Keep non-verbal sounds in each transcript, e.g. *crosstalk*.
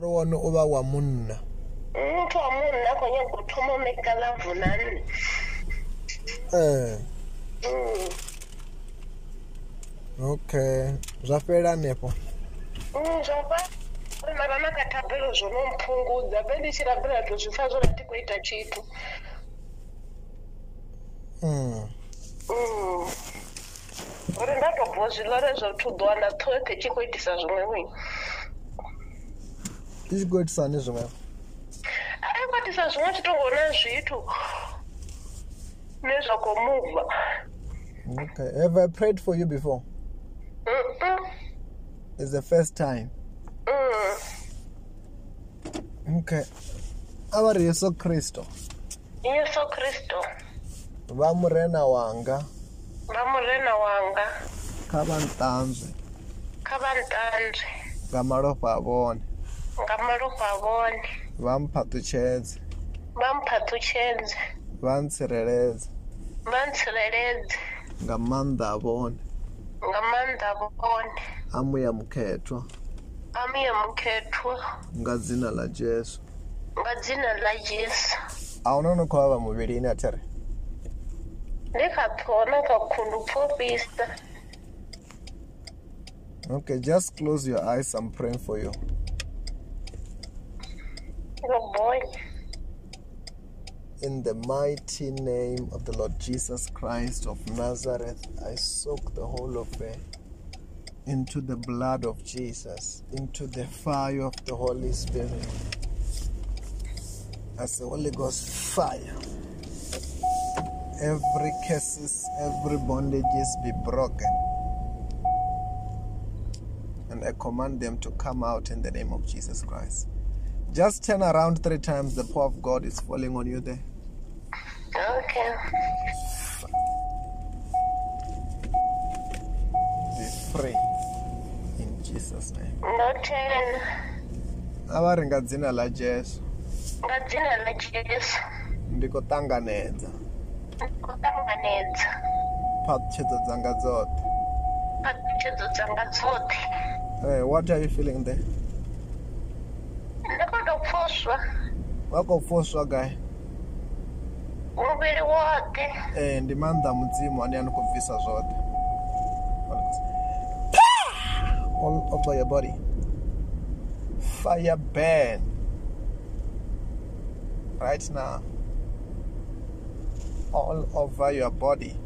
ri wone o ba wa monna. Muthu wa munna a khou nyaga u thoma u maker love na nne eh Mm. okay. Zwa fhela hanefho? Mm, zwo vha uri mara na kha thabelo zwo no mphungudza. Be ndi tshi rabela to zwi pfa zwo ndi khou ita tshithu. Mm. Mm. uri nda tou bva zwiḽore zwo thu ḓo wana ṱhoṱhe tshi khou itisa zwiṅwe wini tongo na zwithu ne zwa khou muva okay. Have i prayed for you before? Mm-mm. it's the first time. Mm. okay. A va ri yesu kristo. Yesu kristo. Va murena wanga. Vha murena wanga. Kha vha nṱanzwe kha vha nṱanzwe nga malofha a vhone nga malofha a vhone. Vha mphaṱutshedze. Vha mphaṱutshedze. Vha ntsireledze. Vha ntsireledze. Nga maanḓa a vhone. Nga maanḓa a vhone. A muya mukhethwa. A muya mukhethwa. Nga dzina ḽa jesu. Nga dzina ḽa jesu. A hu no no khou vha vha muvhilini a there ndi kha ṱhona kha khundu pfofhisa okay just close your eyes i'm praying for you in the mighty name of the lord jesus christ of nazareth i soak the whole of her into the blood of jesus into the fire of the holy spirit. As the holy ghost fire every curses every bondages be broken. And i command them to come out in the name of jesus christ just turn around three times the power of god is falling on you there. Okay. Be free. In jesus name. Ndo tena a va ri nga dzina ḽa jesu. Nga dzina ḽa jesu. Ndi khou ṱanganedza. Ndi khou ṱanganedza. Phaṱhutshedzo dzanga dzoṱhe. Phaṱhutshedzo dzanga dzoṱhe. Hey, what are you feeling there ndi khou tou pfoswa wa khou pfoswa gai muvhili woṱhe ee eh, ndi maanḓa mudzimu ane a ni khou bvisa zwoṱhe all over your body. Fire burn. Right now. All over your body.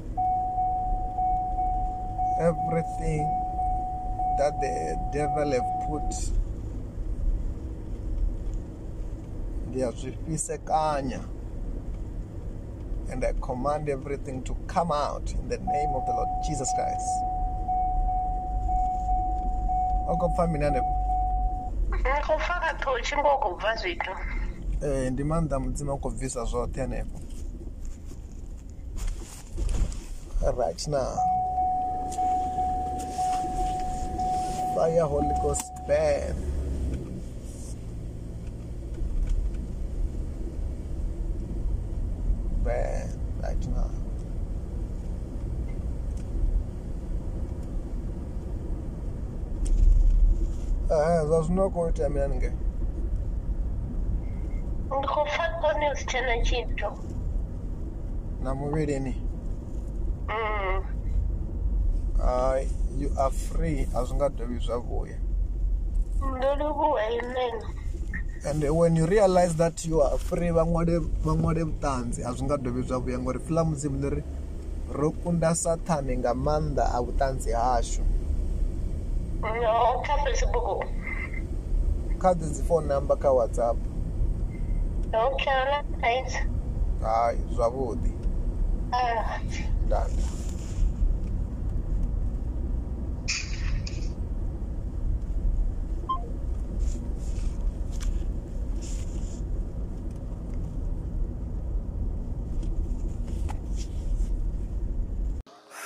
Everything that the devil have put ndi a zwi fhisekanya and I command everything to come out in the name of the Lord Jesus Christ. Oko pfa mini hanefho eh, ndi khou pfa kha ṱhoho tshi ngo khou bva zwithu ee ndi maanḓa mudzimu a khou bvisa zwoṱhe hanefho right now. Fire holy ghost burn burn right now Eh, zwa zwino khou itea mini haningei ndi khou pfa ṱhoni hu si tshena tshithu na muvhilini Mm. Hayi, you are free a zwi nga dovhi zwa vhuya. Ndo livhuwa amen and when you realize that you are free vha ṅwale vha ṅwale vhuṱanzi a zwi nga dovhi zwa vhuya ngori fiḽa mudzimu ḽi ri ro kunda sathane nga maanḓa a vhuṱanzi hashu. No, kha facebook. Kha ḓi dzi phone number kha whatsapp. Okay right. Hayi zwavhuḓi. Ah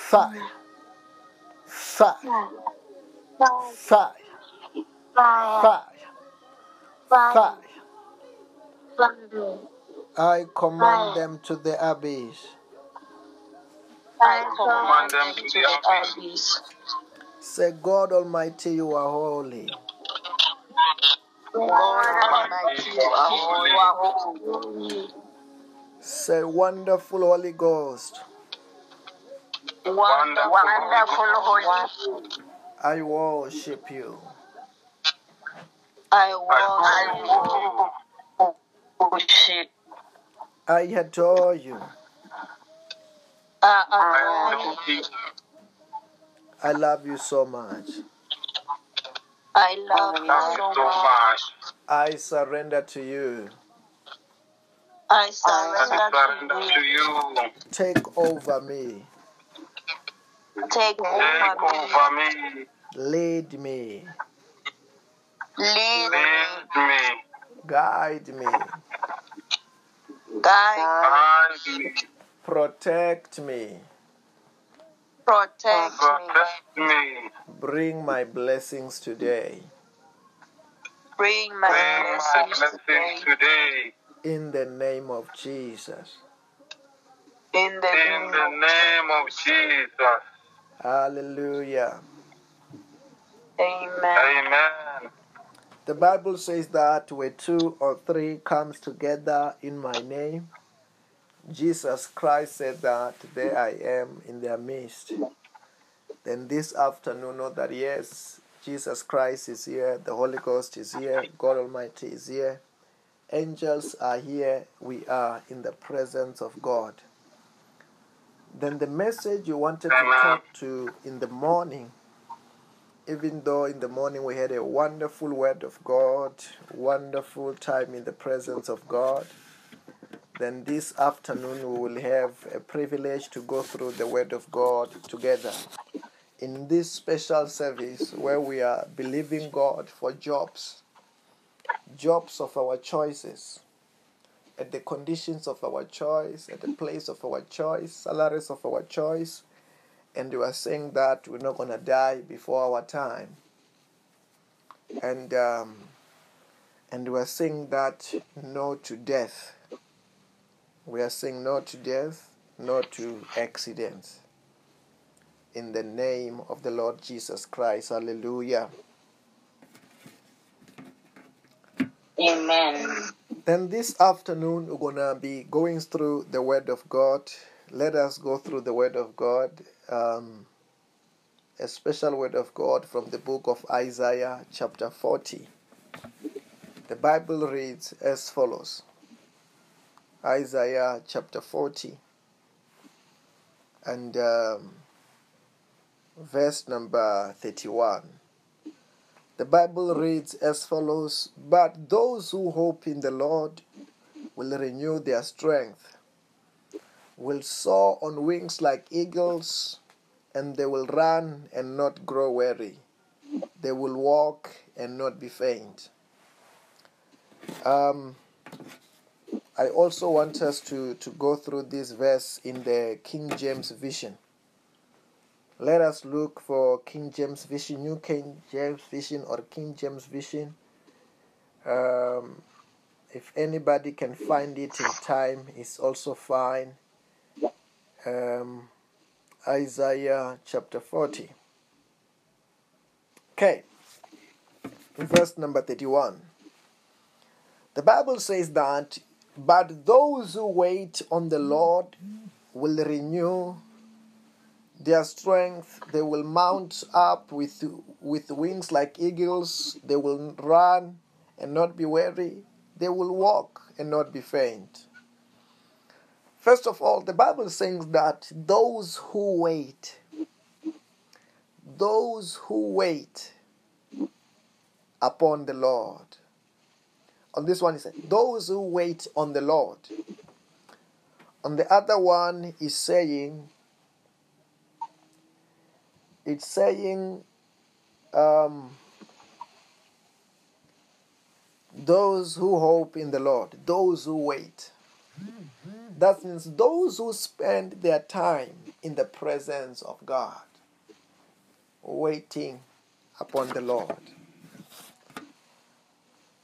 fire fire fire fire fire I command them to the abyss. I command them to the abyss. Say, God Almighty, you are holy. God Almighty. You are holy. Say, wonderful Holy Ghost, Wonderful, wonderful Holy. I worship you. I worship. I adore you. I adore you. I love you so much. I love you so much. I surrender to you. I surrender to you. you. Take over me. Take Take over over me. me. Lead me. Lead me. Lead me. Guide me. Guide, Guide me. Protect me. protect me. Protect me. Bring my blessings today. Bring Bring my my blessings blessings today. today. In the name of Jesus. In the In name the name of Jesus. Hallelujah. Amen. Amen. The Bible says that where two or three comes together in my name, Jesus Christ said that there I am in their midst. Then this afternoon, know that yes, Jesus Christ is here, the Holy Ghost is here, God Almighty is here, angels are here, we are in the presence of God. Then the message you wanted to talk to in the morning even though in the morning we had a wonderful word of God, wonderful time in the presence of God, then this afternoon we will have a privilege to go through the word of God together. In this special service where we are believing God for jobs, jobs of our choices, at the conditions of our choice, at the place of our choice, salaries of our choice, and we are saying that we're not going to die before our time. And um, and we are saying that no to death. We are saying no to death no to accidents. In the name of the lord jesus christ hallelujah. Amen. Then this afternoon we're going to be going through the word of god let us go through the word of god um, a special word of God from the book of Isaiah, chapter 40. The Bible reads as follows Isaiah chapter 40 and um, verse number 31. The Bible reads as follows But those who hope in the Lord will renew their strength, will soar on wings like eagles and they will run and not grow weary. They will walk and not be faint. Um, I also want us to, to go through this verse in the King James Vision. Let us look for King James Vision, New King James Vision, or King James Vision. Um, if anybody can find it in time, it's also fine. Um, Isaiah chapter 40. Okay, verse number 31. The Bible says that, but those who wait on the Lord will renew their strength. They will mount up with, with wings like eagles. They will run and not be weary. They will walk and not be faint. First of all, the Bible says that those who wait, those who wait upon the Lord. On this one, he said, those who wait on the Lord. On the other one, is saying, it's saying, um, those who hope in the Lord, those who wait. That means those who spend their time in the presence of God, waiting upon the Lord.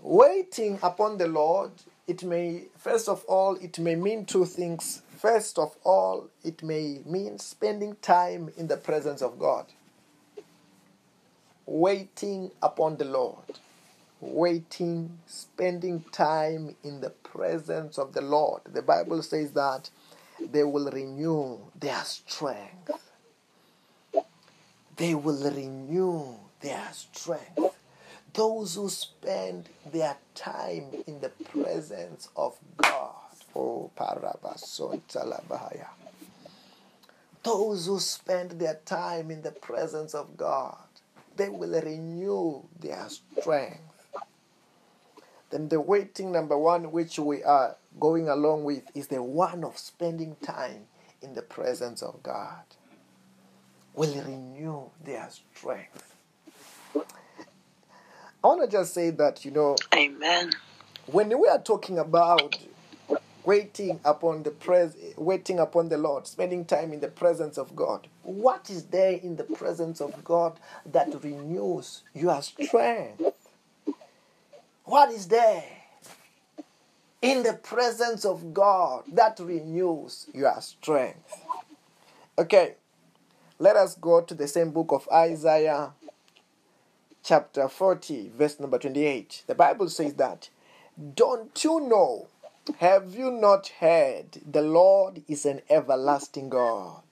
Waiting upon the Lord, it may, first of all, it may mean two things. First of all, it may mean spending time in the presence of God. Waiting upon the Lord. waiting, spending time in the presence of the Lord, the Bible says that they will renew their strength. They will renew their strength. Those who spend their time in the presence of God. Oh. Those who spend their time in the presence of God, they will renew their strength. Then the waiting number one, which we are going along with, is the one of spending time in the presence of God. Will renew their strength. I want to just say that, you know, Amen. when we are talking about waiting upon the pres- waiting upon the Lord, spending time in the presence of God, what is there in the presence of God that renews your strength? What is there in the presence of God that renews your strength? Okay, let us go to the same book of Isaiah, chapter 40, verse number 28. The Bible says that, Don't you know? Have you not heard? The Lord is an everlasting God,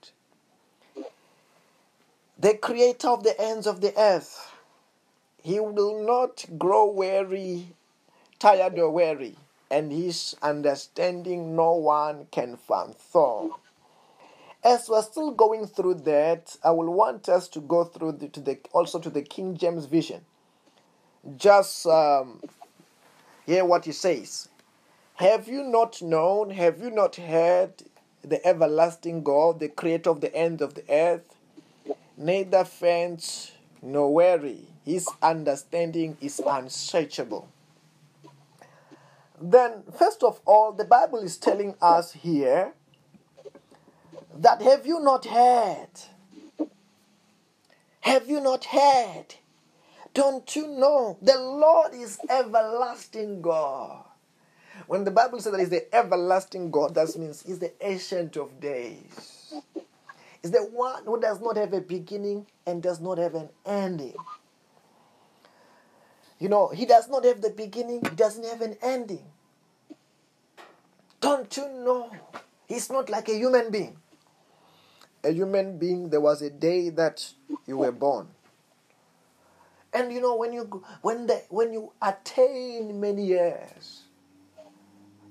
the creator of the ends of the earth. He will not grow weary, tired or weary, and his understanding no one can fathom. As we're still going through that, I will want us to go through the, to the also to the King James Vision. Just um, hear what he says. Have you not known? Have you not heard the everlasting God, the creator of the ends of the earth? Neither faint nor weary. His understanding is unsearchable. Then, first of all, the Bible is telling us here that have you not heard? Have you not heard? Don't you know the Lord is everlasting God? When the Bible says that He's the everlasting God, that means He's the ancient of days. He's the one who does not have a beginning and does not have an ending. You know, He does not have the beginning, He doesn't have an ending. Don't you know? He's not like a human being. A human being, there was a day that you were born. And you know, when you when the when you attain many years,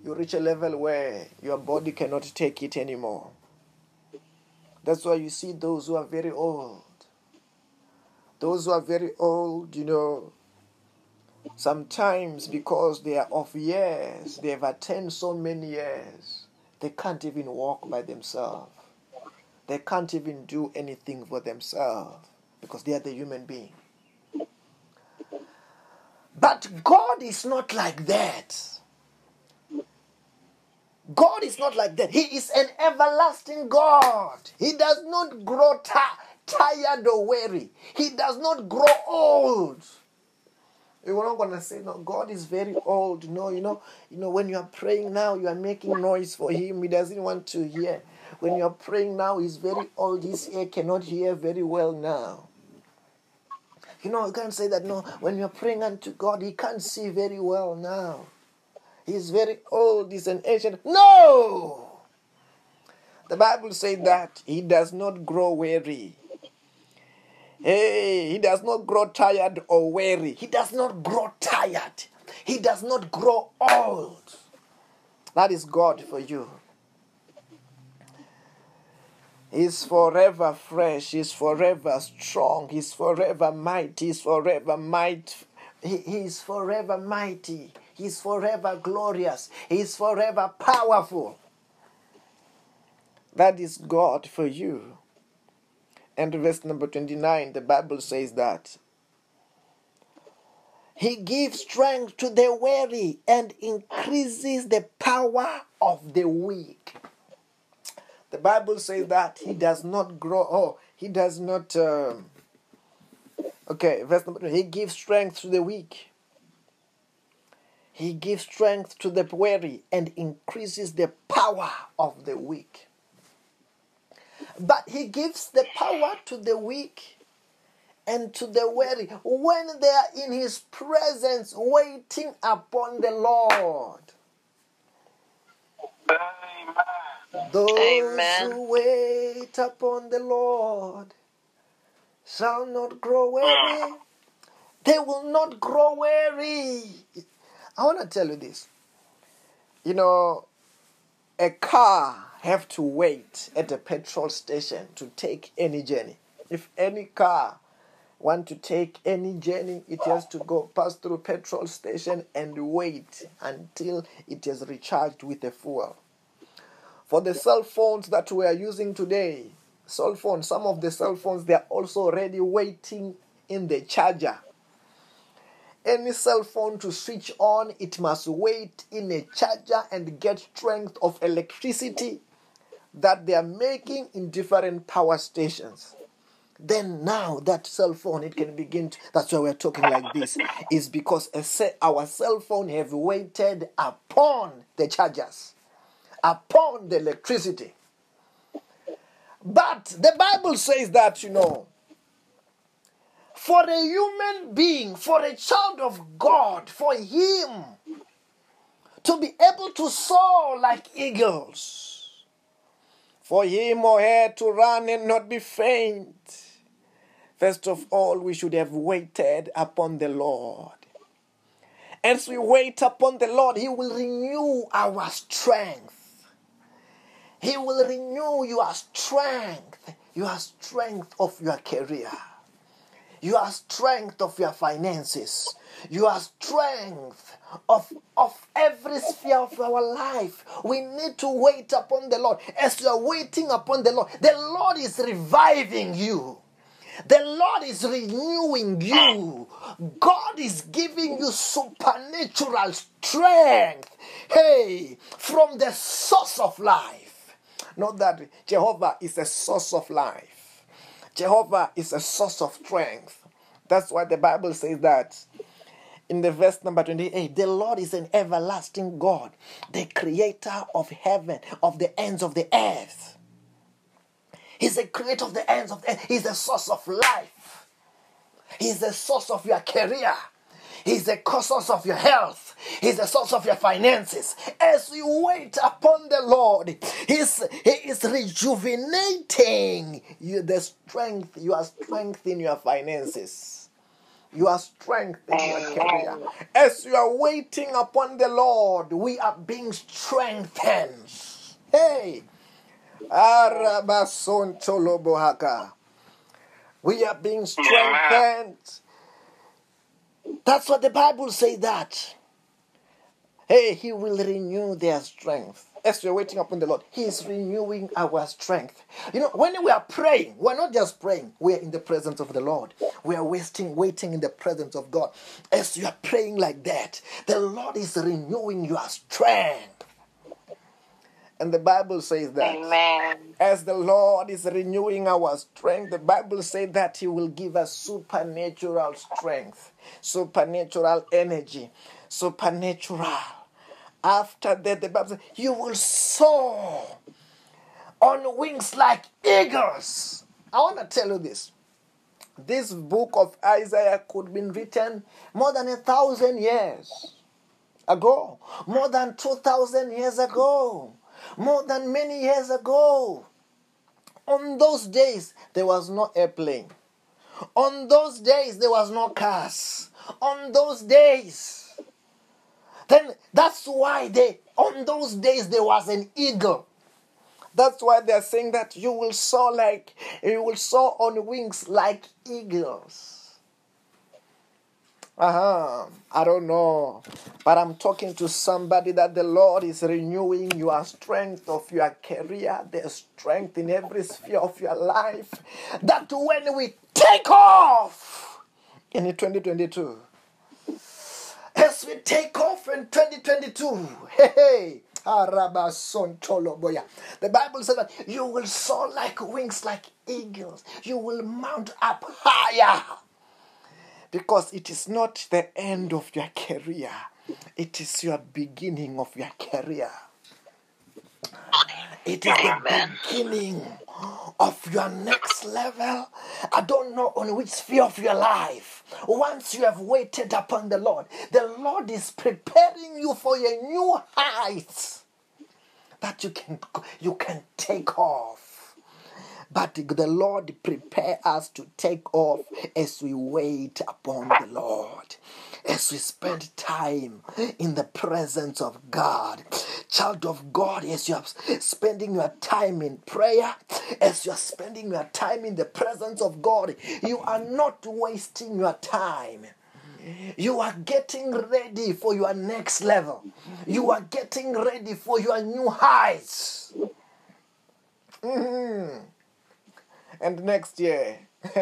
you reach a level where your body cannot take it anymore. That's why you see those who are very old. Those who are very old, you know, sometimes because they are of years, they have attained so many years, they can't even walk by themselves. They can't even do anything for themselves because they are the human being. But God is not like that. God is not like that. He is an everlasting God. He does not grow ti- tired or weary. He does not grow old. You're not gonna say no. God is very old. No, you know, you know when you are praying now, you are making noise for Him. He doesn't want to hear. When you are praying now, He's very old. His ear cannot hear very well now. You know, you can't say that. No, when you're praying unto God, He can't see very well now. He's very old, he's an ancient. No! The Bible says that he does not grow weary. Hey, he does not grow tired or weary. He does not grow tired. He does not grow old. That is God for you. He's forever fresh. He's forever strong. He's forever mighty. He's forever might. He, he's forever mighty. He's forever glorious. He's forever powerful. That is God for you. And verse number 29, the Bible says that He gives strength to the weary and increases the power of the weak. The Bible says that He does not grow, oh, He does not. Um, okay, verse number 20, He gives strength to the weak. He gives strength to the weary and increases the power of the weak. But he gives the power to the weak and to the weary when they are in his presence waiting upon the Lord. Amen. Those Amen. who wait upon the Lord shall not grow weary. They will not grow weary. I want to tell you this. You know, a car have to wait at a petrol station to take any journey. If any car want to take any journey, it has to go pass through petrol station and wait until it is recharged with the fuel. For the cell phones that we are using today, cell phones, some of the cell phones they are also already waiting in the charger. Any cell phone to switch on, it must wait in a charger and get strength of electricity that they are making in different power stations. Then now that cell phone it can begin. To, that's why we're talking like this. Is because our cell phone have waited upon the chargers, upon the electricity. But the Bible says that you know for a human being, for a child of God, for him to be able to soar like eagles, for him or her to run and not be faint, first of all, we should have waited upon the Lord. As we wait upon the Lord, He will renew our strength. He will renew your strength, your strength of your career your strength of your finances, your strength of, of every sphere of our life. We need to wait upon the Lord. As you are waiting upon the Lord, the Lord is reviving you. The Lord is renewing you. God is giving you supernatural strength. Hey, from the source of life. Not that Jehovah is a source of life. Jehovah is a source of strength. That's why the Bible says that in the verse number 28 the Lord is an everlasting God, the creator of heaven, of the ends of the earth. He's the creator of the ends of the earth. He's the source of life. He's the source of your career. He's the source of your health. He's the source of your finances. As you wait upon the Lord, He's, He is rejuvenating you the strength, your strength in your finances. Your strength in your career. As you are waiting upon the Lord, we are being strengthened. Hey. We are being strengthened. That's what the Bible says that. Hey, He will renew their strength. As we're waiting upon the Lord, He is renewing our strength. You know, when we are praying, we're not just praying, we are in the presence of the Lord. We are wasting, waiting in the presence of God. As you are praying like that, the Lord is renewing your strength. And the Bible says that Amen. as the Lord is renewing our strength, the Bible says that He will give us supernatural strength, supernatural energy, supernatural. After that, the Bible says, You will soar on wings like eagles. I want to tell you this. This book of Isaiah could have been written more than a thousand years ago, more than 2,000 years ago, more than many years ago. On those days, there was no airplane. On those days, there was no cars. On those days, then that's why they, on those days, there was an eagle. That's why they're saying that you will soar like, you will soar on wings like eagles. Uh-huh. I don't know. But I'm talking to somebody that the Lord is renewing your strength of your career, the strength in every sphere of your life. That when we take off in 2022, as we take off in 2022, hey, hey. The Bible says that you will soar like wings like eagles. You will mount up higher because it is not the end of your career, it is your beginning of your career. It is the beginning of your next level. I don't know on which sphere of your life. Once you have waited upon the Lord, the Lord is preparing you for a new heights that you can you can take off. But the Lord prepare us to take off as we wait upon the Lord, as we spend time in the presence of God. Child of God, as you are spending your time in prayer, as you are spending your time in the presence of God, you are not wasting your time. You are getting ready for your next level. You are getting ready for your new heights. Mhm. And next year, *laughs*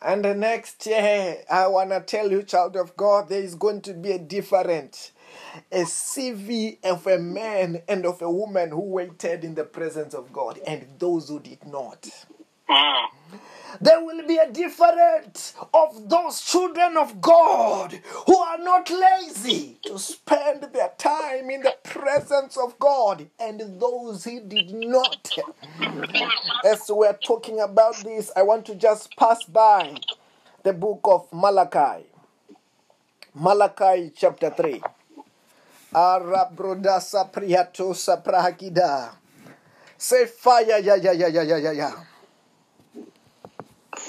and next year, I want to tell you, child of God, there is going to be a different, a CV of a man and of a woman who waited in the presence of God and those who did not. Ah. There will be a difference of those children of God who are not lazy to spend their time in the presence of God and those who did not. As we're talking about this, I want to just pass by the book of Malachi. Malachi chapter 3. Arabrodasa. Say fire, yeah, yeah, yeah, yeah, yeah, yeah,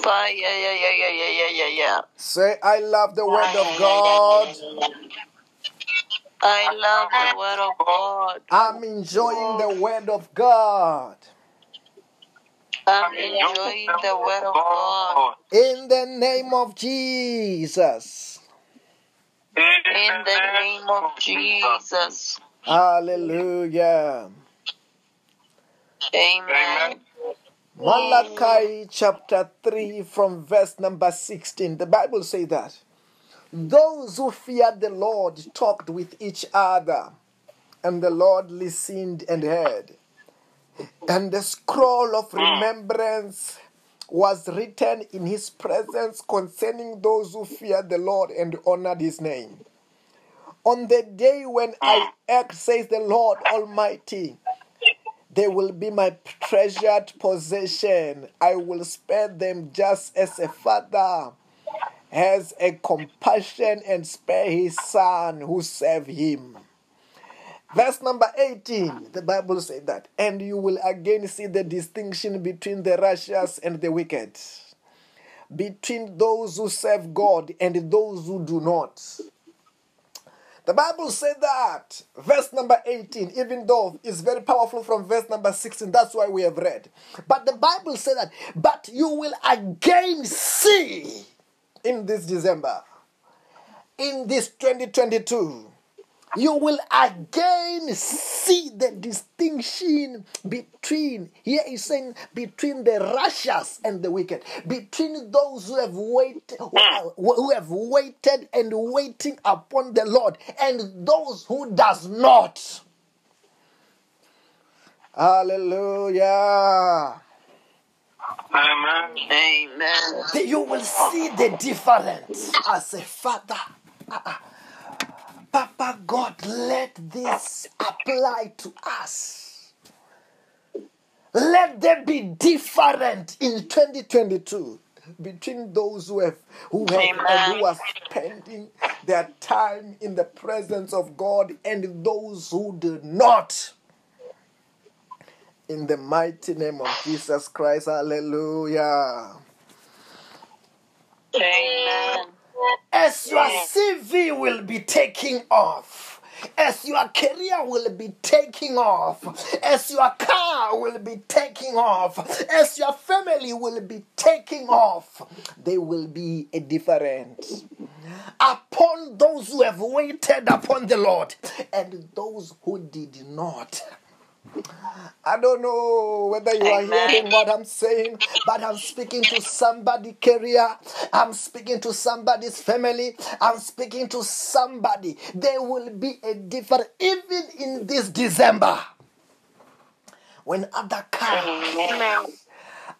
yeah, yeah, yeah, yeah, yeah, yeah, yeah, yeah. Say, I love the word of God. I love the word of God. I'm enjoying the word of God. I'm enjoying the word of God. In the name of Jesus. In the name of Jesus. Hallelujah. Amen. Malachi chapter 3 from verse number 16. The Bible says that those who feared the Lord talked with each other, and the Lord listened and heard. And the scroll of remembrance was written in his presence concerning those who feared the Lord and honored his name. On the day when I act, says the Lord Almighty, they will be my treasured possession. I will spare them just as a father has a compassion and spare his son who serve him. Verse number 18, the Bible says that, and you will again see the distinction between the righteous and the wicked, between those who serve God and those who do not. The Bible said that, verse number 18, even though it's very powerful from verse number 16, that's why we have read. But the Bible said that, but you will again see in this December, in this 2022, you will again see the distinction between here is saying between the righteous and the wicked between those who have waited who have waited and waiting upon the lord and those who does not hallelujah Amen. Amen. You will see the difference as a father. Ah, ah. Papa God, let this apply to us. Let there be different in 2022 between those who have who have and who are spending their time in the presence of God and those who do not. In the mighty name of Jesus Christ, hallelujah. Amen. As your CV will be taking off, as your career will be taking off, as your car will be taking off, as your family will be taking off, there will be a difference upon those who have waited upon the Lord and those who did not. I don't know whether you are Amen. hearing what I'm saying, but I'm speaking to somebody career. I'm speaking to somebody's family. I'm speaking to somebody. There will be a difference even in this December. When other cars,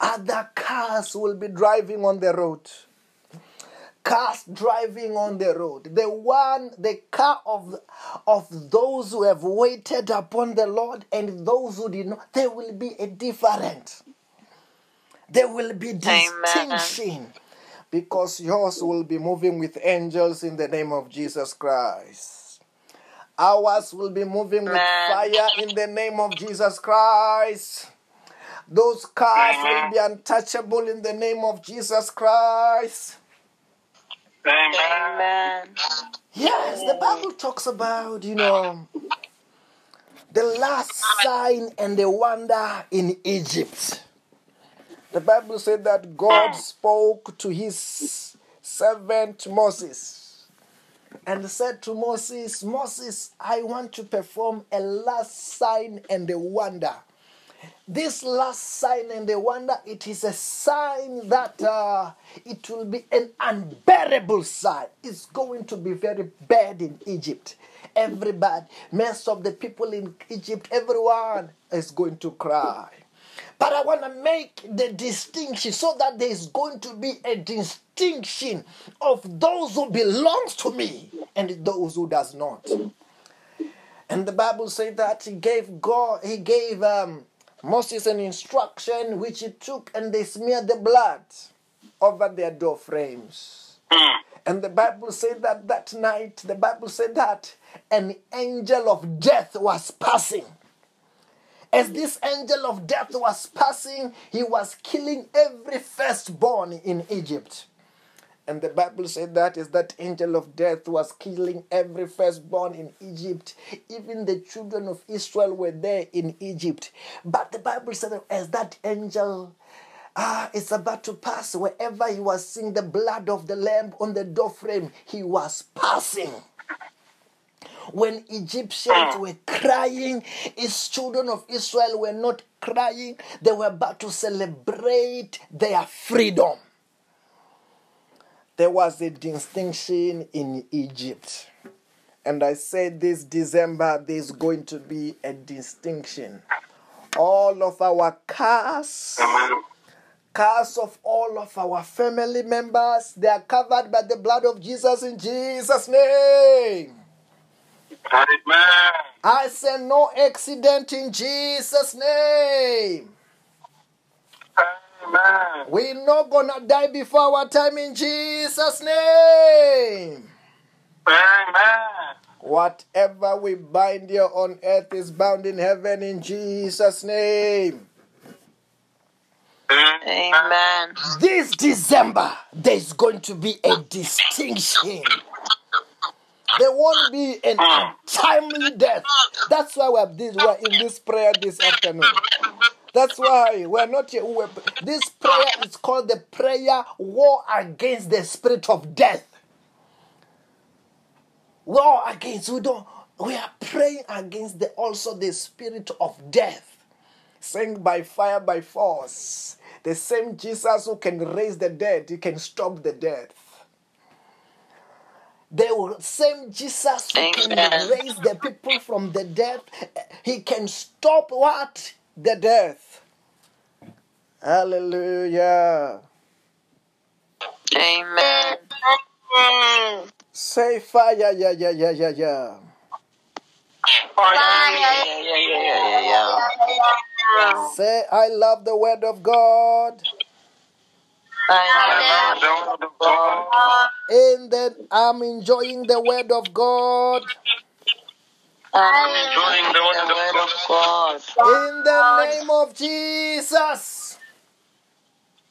other cars will be driving on the road. Cars driving on the road, the one, the car of, of those who have waited upon the Lord and those who did not, there will be a different. There will be distinction because yours will be moving with angels in the name of Jesus Christ. Ours will be moving with fire in the name of Jesus Christ. Those cars will be untouchable in the name of Jesus Christ. Amen. Amen. Yes, the Bible talks about, you know, the last sign and the wonder in Egypt. The Bible said that God hmm. spoke to his servant Moses and said to Moses, Moses, I want to perform a last sign and a wonder. This last sign and the wonder, it is a sign that uh, it will be an unbearable sign. It's going to be very bad in Egypt. Everybody, most of the people in Egypt, everyone is going to cry. But I want to make the distinction so that there is going to be a distinction of those who belongs to me and those who does not. And the Bible said that he gave God, he gave um, Moses an instruction which he took and they smeared the blood over their door frames. Mm. And the Bible said that that night, the Bible said that an angel of death was passing. As this angel of death was passing, he was killing every firstborn in Egypt. And the Bible said that is that angel of death was killing every firstborn in Egypt. Even the children of Israel were there in Egypt. But the Bible said as that angel ah, is about to pass, wherever he was seeing the blood of the lamb on the doorframe, he was passing. When Egyptians were crying, his children of Israel were not crying, they were about to celebrate their freedom there was a distinction in Egypt. And I said this December there's going to be a distinction. All of our cars, cars of all of our family members, they are covered by the blood of Jesus in Jesus' name. Amen. I say no accident in Jesus' name. Amen. We're not gonna die before our time in Jesus' name. Amen. Whatever we bind here on earth is bound in heaven in Jesus' name. Amen. This December, there's going to be a distinction. There won't be an hmm. untimely death. That's why we're, this, we're in this prayer this afternoon. That's why we're not here. We're, this prayer is called the prayer war against the spirit of death. War against, we don't, we are praying against the also the spirit of death. Saying by fire, by force. The same Jesus who can raise the dead, he can stop the death. The same Jesus who can raise the people from the dead, he can stop what? The death. Hallelujah. Amen. Say fire, yeah, yeah, yeah, yeah, yeah. Yeah, yeah, yeah, yeah, yeah, yeah. Say, I love the word of God. I love The word of God. And then I'm enjoying the word of God. Enjoying the word the word of God. In the name of Jesus.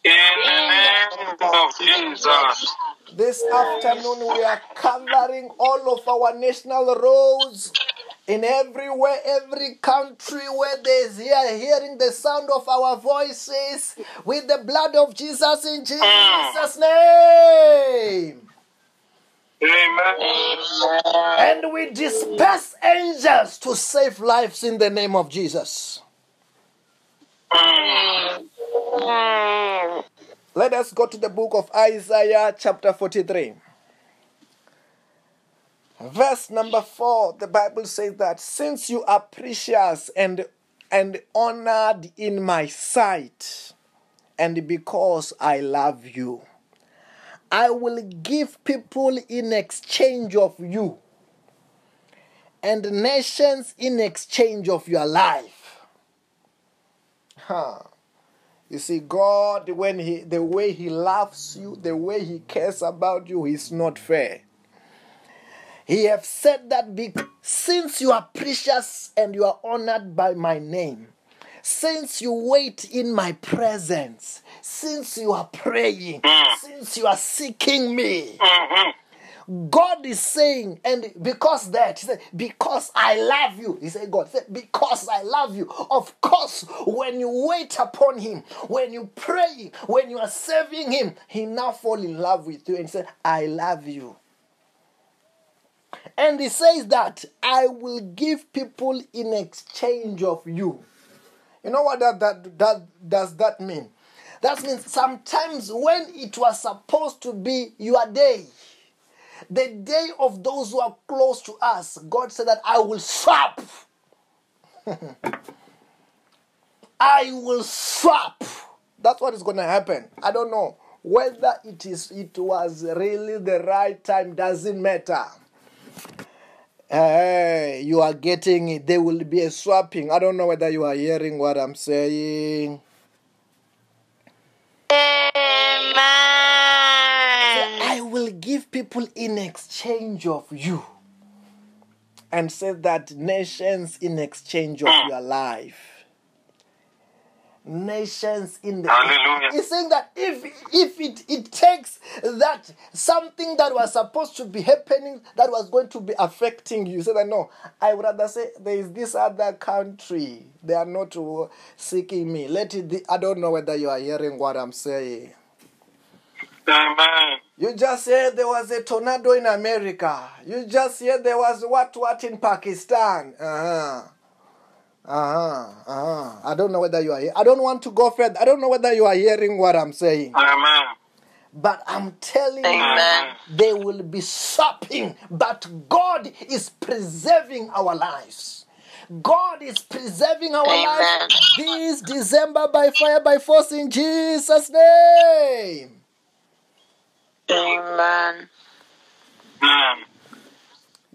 In the name of Jesus. This afternoon we are covering all of our national roads in everywhere, every country where there's here hearing the sound of our voices with the blood of Jesus in Jesus' mm. name. Amen. And we disperse angels to save lives in the name of Jesus. Let us go to the book of Isaiah, chapter 43. Verse number 4, the Bible says that since you are precious and, and honored in my sight, and because I love you, I will give people in exchange of you, and nations in exchange of your life. Huh. You see, God, when He the way He loves you, the way He cares about you, is not fair. He have said that be- since you are precious and you are honored by my name, since you wait in my presence, since you are praying, hmm. since you are seeking me, mm-hmm. God is saying, and because that, he said, because I love you, he said, God said, because I love you. Of course, when you wait upon him, when you pray, when you are serving him, he now fall in love with you and said, I love you. And he says that I will give people in exchange of you. You know what that, that, that does that mean? That means sometimes when it was supposed to be your day, the day of those who are close to us, God said that I will swap. *laughs* I will swap. That's what is going to happen. I don't know whether it is it was really the right time doesn't matter. Hey, you are getting it. There will be a swapping. I don't know whether you are hearing what I'm saying. Amen. I will give people in exchange of you. And say that nations in exchange of mm. your life. Nations in the Hallelujah. He's saying that if if it, it takes that something that was supposed to be happening that was going to be affecting you, say that no, I would rather say there is this other country. They are not seeking me. Let it I don't know whether you are hearing what I'm saying. Amen. You just said there was a tornado in America. You just said there was what what in Pakistan. Uh-huh. Uh-huh. Uh-huh. I don't know whether you are here. I don't want to go further. I don't know whether you are hearing what I'm saying. Amen. But I'm telling you, they will be shopping. But God is preserving our lives. God is preserving our Amen. lives this December by fire, by force in Jesus' name. Amen. Amen.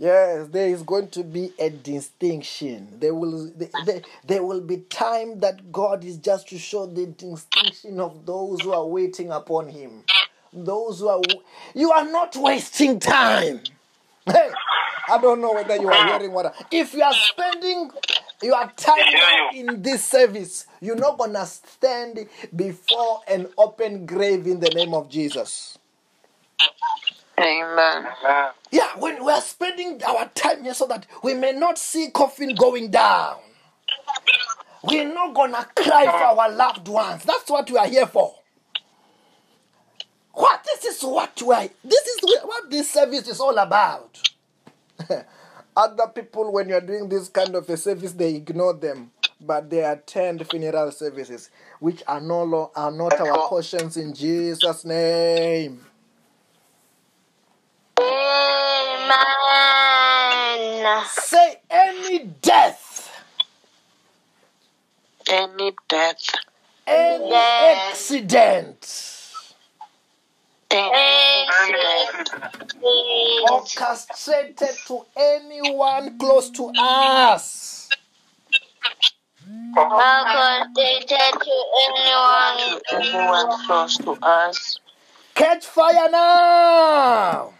Yes, there is going to be a distinction. There will there, there, will be time that God is just to show the distinction of those who are waiting upon Him. Those who are you are not wasting time. Hey, I don't know whether you are hearing what. I, if you are spending your time in this service, you're not gonna stand before an open grave in the name of Jesus. Amen. Yeah, when we are spending our time here so that we may not see coffin going down. We're not gonna cry for our loved ones. That's what we are here for. What this is what we are. This is what this service is all about. *laughs* Other people, when you're doing this kind of a service, they ignore them, but they attend funeral services, which are no lo- are not our portions in Jesus' name. Amen. Say any death, Any death, any Death. accident. any accident, orchestrated to anyone close to us. Accommodated to anyone, to anyone close to us. Catch fire now!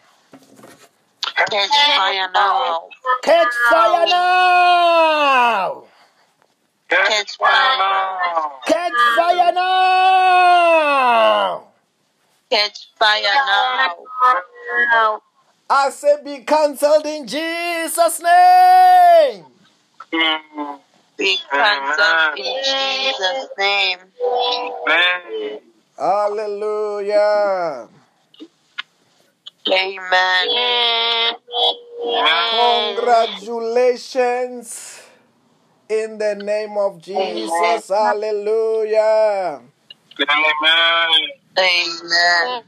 Catch fire now. Catch fire now! Catch fire now. Catch fire now! Catch fire now. I say be cancelled in Jesus' name. Be cancelled in Jesus' name. Amen. Hallelujah. Amen. Congratulations in the name of Jesus. Hallelujah. Amen. Amen.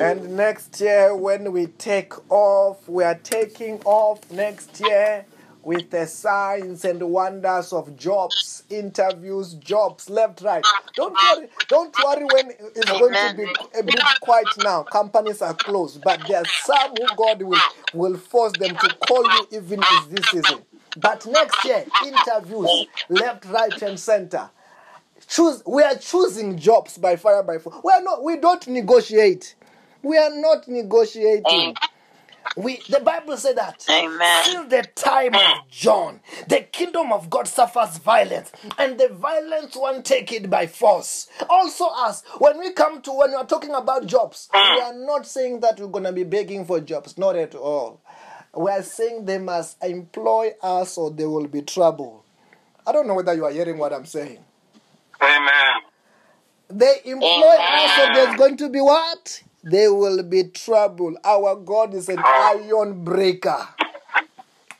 And next year, when we take off, we are taking off next year with the signs and wonders of jobs, interviews, jobs, left, right. Don't worry, don't worry when it's going to be a bit quiet now. Companies are closed, but there are some who God will, will force them to call you even if this season. But next year, interviews, left, right, and center. Choose we are choosing jobs by fire by force. We are not we don't negotiate. We are not negotiating. We the Bible said that Amen. till the time of mm. John, the kingdom of God suffers violence, and the violent one take it by force. Also, us when we come to when we are talking about jobs, we mm. are not saying that we're gonna be begging for jobs, not at all. We are saying they must employ us or there will be trouble. I don't know whether you are hearing what I'm saying. Amen. They employ us, or there's going to be what? There will be trouble. Our God is an iron breaker.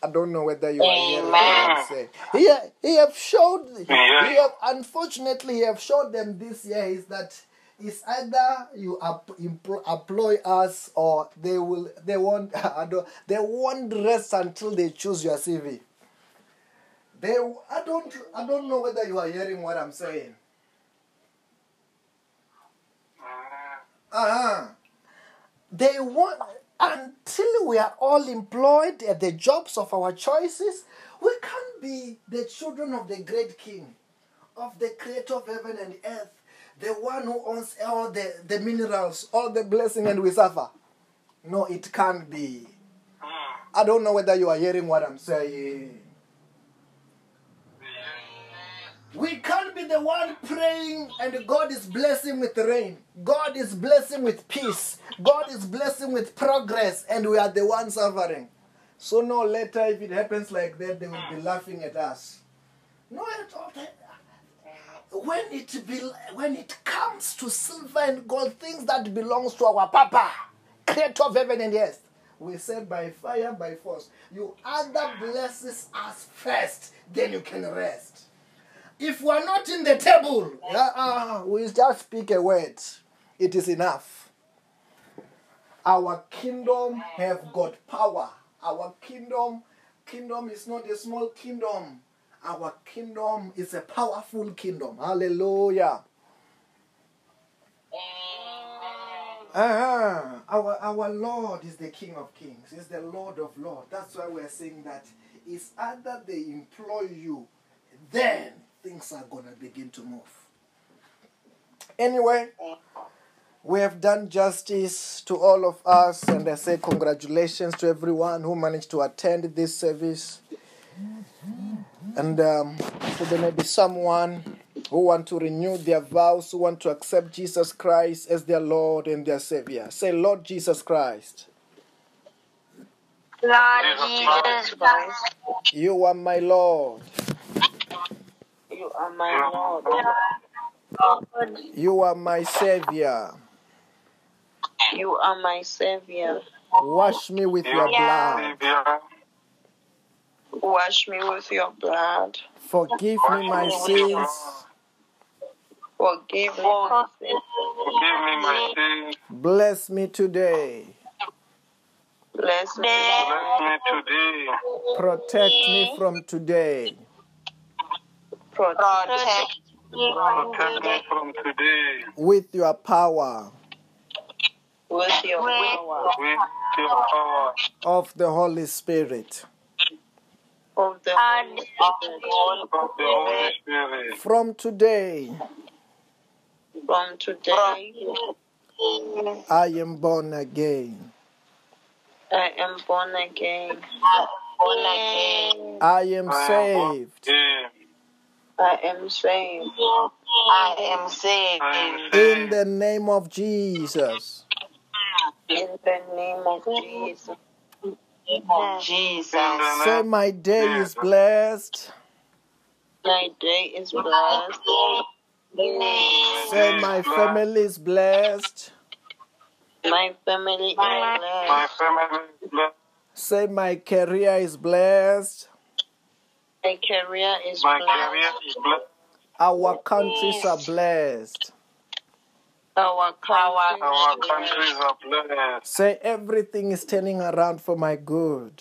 I don't know whether you are hearing what I'm saying. He, he have showed, he have, unfortunately, he have showed them this year is that it's either you employ, employ us or they will they won't *laughs* I don't, they won't rest until they choose your CV. They I don't I don't know whether you are hearing what I'm saying. Uh-huh. They want until we are all employed at the jobs of our choices, we can't be the children of the great king, of the creator of heaven and earth, the one who owns all the, the minerals, all the blessing, and we suffer. No, it can't be. Ah. I don't know whether you are hearing what I'm saying. We can't be the one praying and God is blessing with rain. God is blessing with peace. God is blessing with progress and we are the ones suffering. So no later if it happens like that they will be laughing at us. No at all. When it be, when it comes to silver and gold, things that belongs to our Papa, creator of heaven and earth, we said by fire, by force. You either blesses us first, then you can rest. If we are not in the table, uh, uh, we just speak a word. It is enough. Our kingdom have got power. Our kingdom, kingdom is not a small kingdom. Our kingdom is a powerful kingdom. Hallelujah. Uh-huh. Our our Lord is the King of Kings. He's the Lord of Lords. That's why we're saying that it's either they employ you, then things are gonna begin to move. Anyway, we have done justice to all of us, and I say congratulations to everyone who managed to attend this service. And um, so there may be someone who want to renew their vows, who want to accept Jesus Christ as their Lord and their Savior. Say, Lord Jesus Christ, Lord Jesus Christ, you are my Lord. You are my Lord. Lord, You are my Savior. you are my Savior. Wash me with your blood. Wash me with your blood. Forgive me my sins. Forgive me my sins. Forgive me my sins. Bless me today. Bless me. Bless me today. Protect me from today. Protect Protect me from today with your power with your power with your power of the Holy Spirit. of the Holy Spirit. of the Holy Spirit. From today, From today, I am born again. I am born again. Born again. I am I am saved born I am saved. I am saved. In the name of Jesus. In the name of Jesus. In Jesus. the Say, my day is blessed. My day is blessed. Say, my family is blessed. My family is my family is blessed. Say, my career is blessed. My career is My career blessed. is blessed. Our countries are blessed. Our country Our countries are blessed. Say, everything is turning around for my good.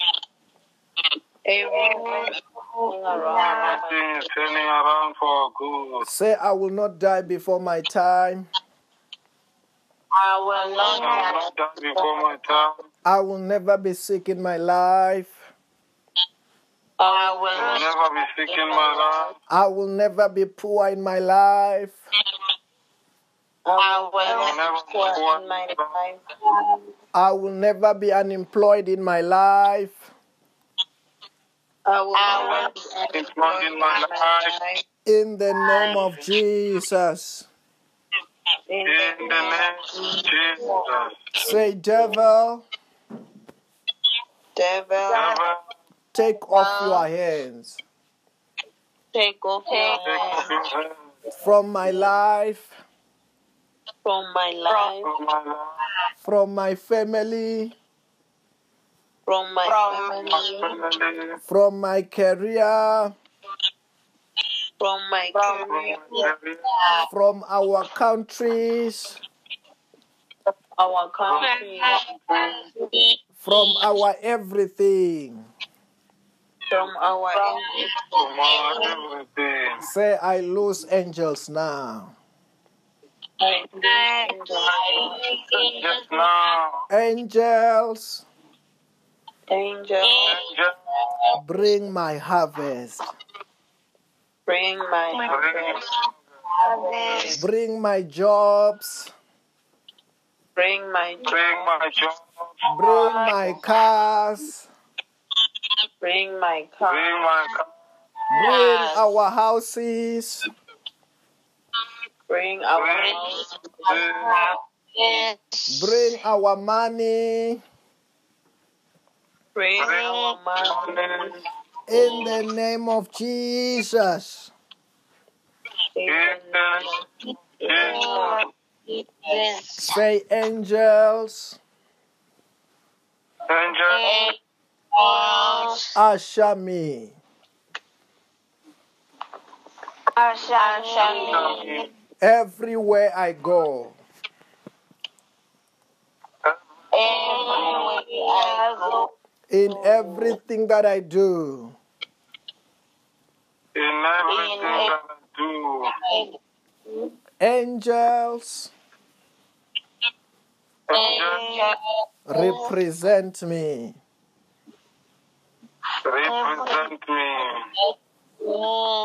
Everything is turning around for good. Say, I will not die before my time. I will I will not not die before my time. I will never be sick in my life. I I will will never be sick in my life. I will never be poor in my life. I will never never be poor poor in my life. I will never be unemployed in my life. I will never be employed in my life. In the name of Jesus. In In the name of Jesus. Say, devil, devil, Never take off your hands. Take off your take off hand your hand from my life, from my life, from my life. from my family, from my family, Family, from my career, from my from career, my career, from our countries, our country, from our everything. From our enemies. from our everything. Say, I lose angels now. Angels now, Angels, Angel, angel, bring my harvest, bring my harvest, bring my jobs, bring my bring my job, bring my cars, bring my bring car, my car, bring our houses, bring our house, bring our money. bring our money. In the name of Jesus. In the name of Jesus. Say, angels, angel, me everywhere I go. In everything that I do. in everything that I do. Angels, Angel, represent me. Represent me.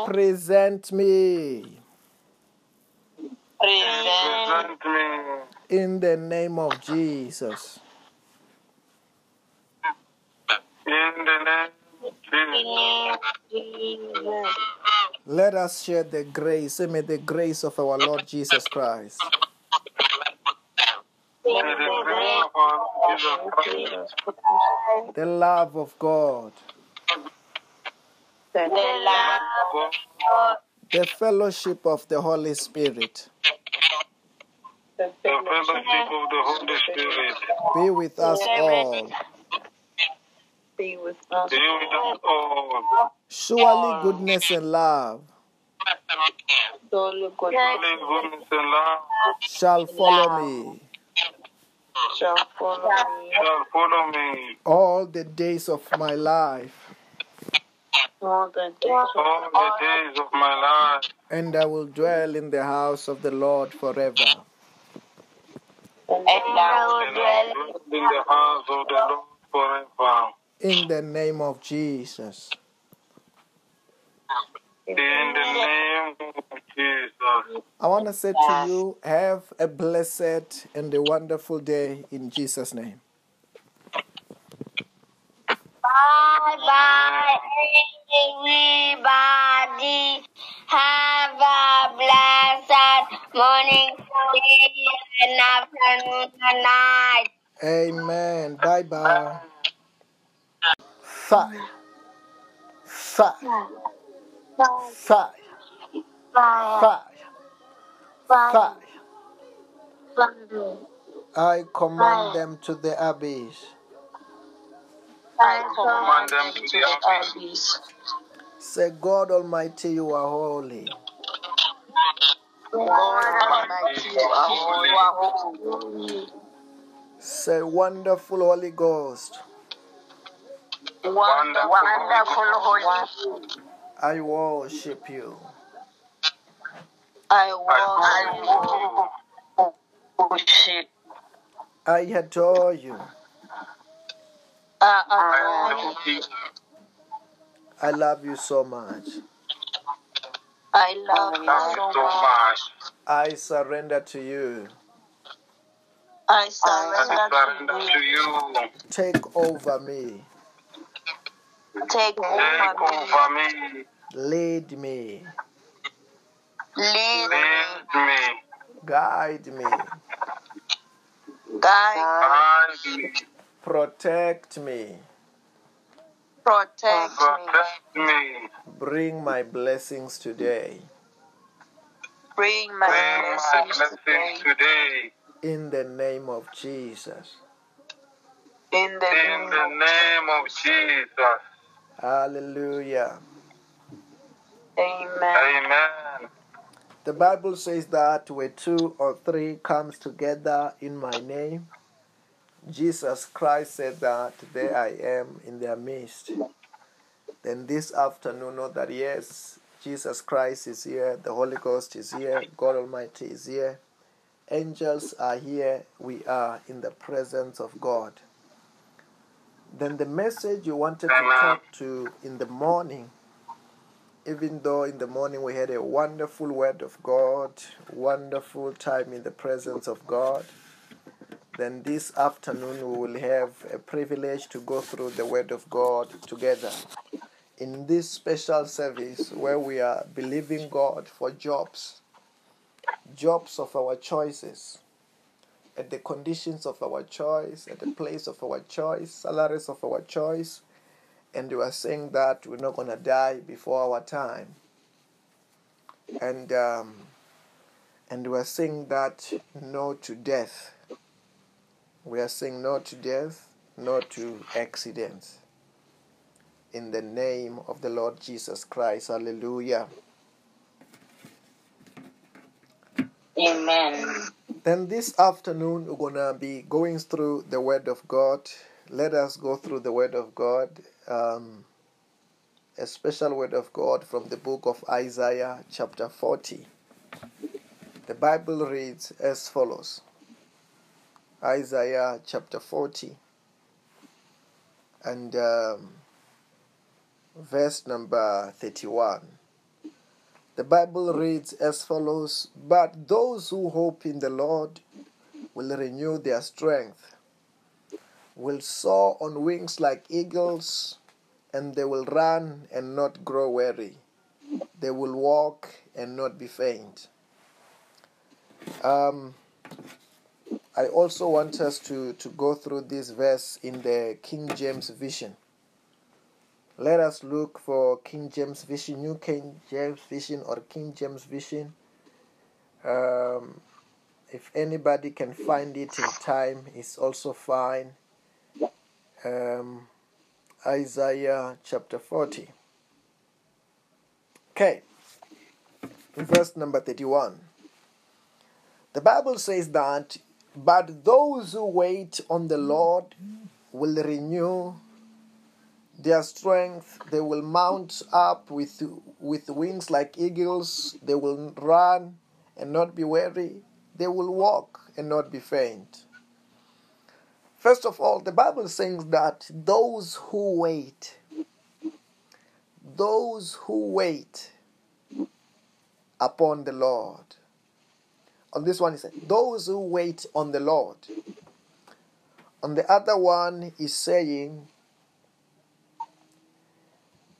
Present me. Represent me. In the name of Jesus. In the name of Jesus. Let us share the grace. Say, may the grace of our Lord Jesus Christ, May the grace of our Lord Jesus Christ, the love of God, The love God, the fellowship of the Holy Spirit the the fellowship of the Holy Spirit, be with us all. be with us. be with us all. Surely goodness and love Surely goodness and love shall follow me shall follow me shall follow me all the days of my life, all the days all the days of my life, and I will dwell in the house of the Lord forever. and and I will dwell in the house of the Lord forever. In the name of Jesus. In the name of Jesus. I want to say to you, have a blessed and a wonderful day in Jesus' name. Bye bye, everybody. Have a blessed morning, and afternoon, and night. Amen. Bye bye. Five. Five. Five. Five. Five. I command them to the abyss. I command them to the abyss. Say, God Almighty, you are holy. God Almighty, you are holy. Say, wonderful Holy Ghost, Wonderful, wonderful Holy Spirit. I worship you. I worship. I adore you. I adore you. I love you so much. I love you so much. I surrender to you. I I surrender surrender to to you. you. Take over me. Take Take over me. me. Lead me. Lead me. Lead me. Guide me. Guide, Guide me. Me. Protect me. Protect me. Bring my blessings today. Bring Bring my my blessings today. today. In the name of Jesus. In the In the name name of Jesus. Hallelujah. Amen. Amen. The Bible says that where two or three comes together in my name, Jesus Christ said that there I am in their midst. Then this afternoon, know that yes, Jesus Christ is here, the Holy Ghost is here, God Almighty is here, angels are here, we are in the presence of God. Then the message you wanted to talk to in the morning even though in the morning we had a wonderful word of God, wonderful time in the presence of God, then this afternoon we will have a privilege to go through the word of God together. In this special service where we are believing God for jobs, jobs of our choices, at the conditions of our choice, at the place of our choice, salaries of our choice, and we are saying that we're not going to die before our time and um, and we are saying that no to death we are saying no to death no to accidents in the name of the lord jesus christ hallelujah Amen. then this afternoon we're going to be going through the word of god let us go through the word of god um, a special word of God from the book of Isaiah, chapter 40. The Bible reads as follows Isaiah chapter 40 and um, verse number 31. The Bible reads as follows But those who hope in the Lord will renew their strength, will soar on wings like eagles and they will run and not grow weary. They will walk and not be faint. Um, I also want us to, to go through this verse in the King James Vision. Let us look for King James Vision, New King James Vision, or King James Vision. Um, if anybody can find it in time, it's also fine. Um, Isaiah chapter 40. Okay, verse number 31. The Bible says that, but those who wait on the Lord will renew their strength. They will mount up with, with wings like eagles. They will run and not be weary. They will walk and not be faint. First of all, the Bible says that those who wait, those who wait upon the Lord. On this one, he said, those who wait on the Lord. On the other one, is saying,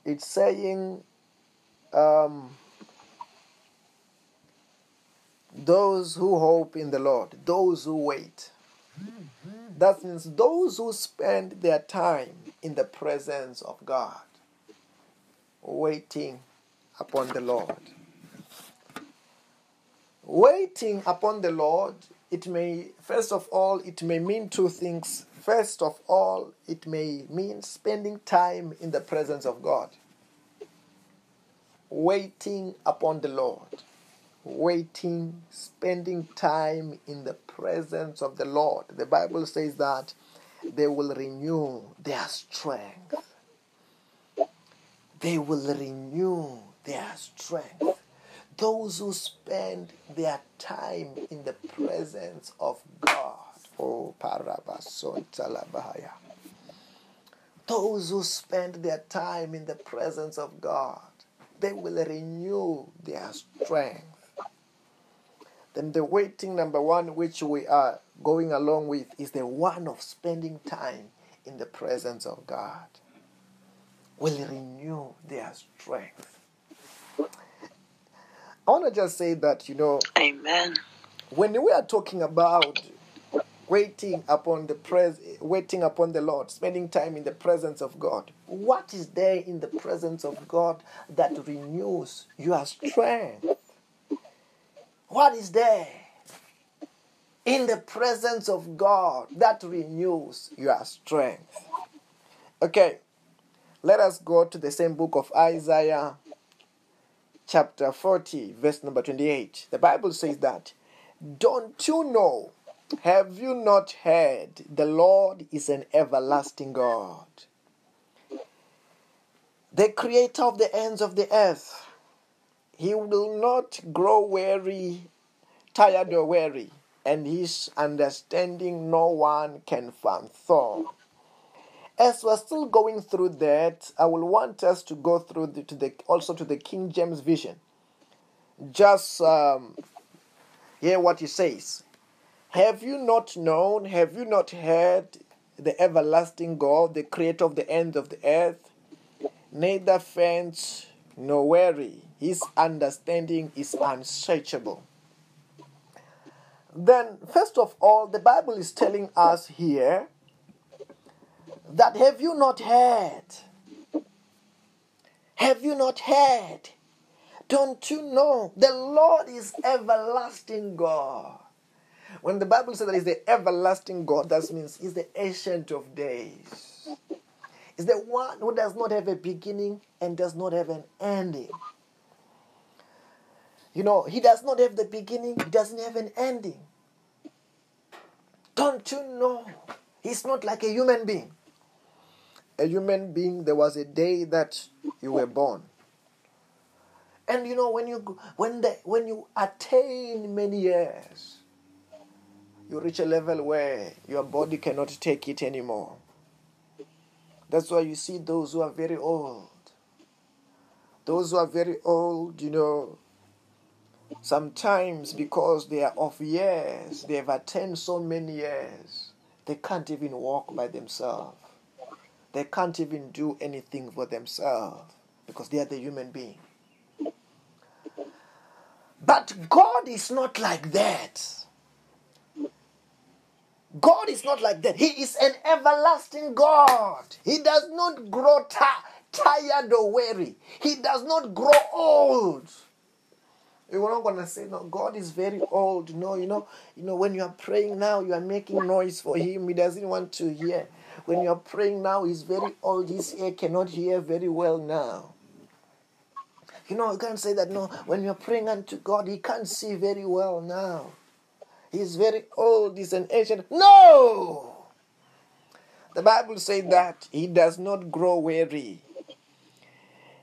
it's saying, um, those who hope in the Lord, those who wait. That means those who spend their time in the presence of God, waiting upon the Lord. Waiting upon the Lord, it may, first of all, it may mean two things. First of all, it may mean spending time in the presence of God. Waiting upon the Lord waiting, spending time in the presence of the Lord. The Bible says that they will renew their strength. they will renew their strength. Those who spend their time in the presence of God. Oh. Those who spend their time in the presence of God, they will renew their strength. Then the waiting number one, which we are going along with, is the one of spending time in the presence of God. Will renew their strength. I want to just say that, you know, Amen. when we are talking about waiting upon the pres waiting upon the Lord, spending time in the presence of God, what is there in the presence of God that renews your strength? What is there in the presence of God that renews your strength? Okay, let us go to the same book of Isaiah, chapter 40, verse number 28. The Bible says that, Don't you know? Have you not heard? The Lord is an everlasting God, the creator of the ends of the earth. He will not grow weary, tired or weary, and his understanding no one can fathom. As we're still going through that, I will want us to go through the, to the also to the King James Vision. Just um, hear what he says. Have you not known? Have you not heard the everlasting God, the creator of the ends of the earth? Neither faint nor weary. His understanding is unsearchable. Then, first of all, the Bible is telling us here that have you not heard? Have you not heard? Don't you know the Lord is everlasting God? When the Bible says that He's the everlasting God, that means He's the ancient of days. He's the one who does not have a beginning and does not have an ending. You know, He does not have the beginning, He doesn't have an ending. Don't you know? He's not like a human being. A human being, there was a day that you were born. And you know, when you when the when you attain many years, you reach a level where your body cannot take it anymore. That's why you see those who are very old. Those who are very old, you know, sometimes because they are of years, they have attained so many years, they can't even walk by themselves. They can't even do anything for themselves because they are the human being. But God is not like that. God is not like that. He is an everlasting God. He does not grow ti- tired or weary. He does not grow old. You're not gonna say no. God is very old. No, you know, you know when you are praying now, you are making noise for Him. He doesn't want to hear. When you are praying now, He's very old. His ear cannot hear very well now. You know, you can't say that. No, when you're praying unto God, He can't see very well now. He's very old. He's an ancient. No. The Bible says that He does not grow weary.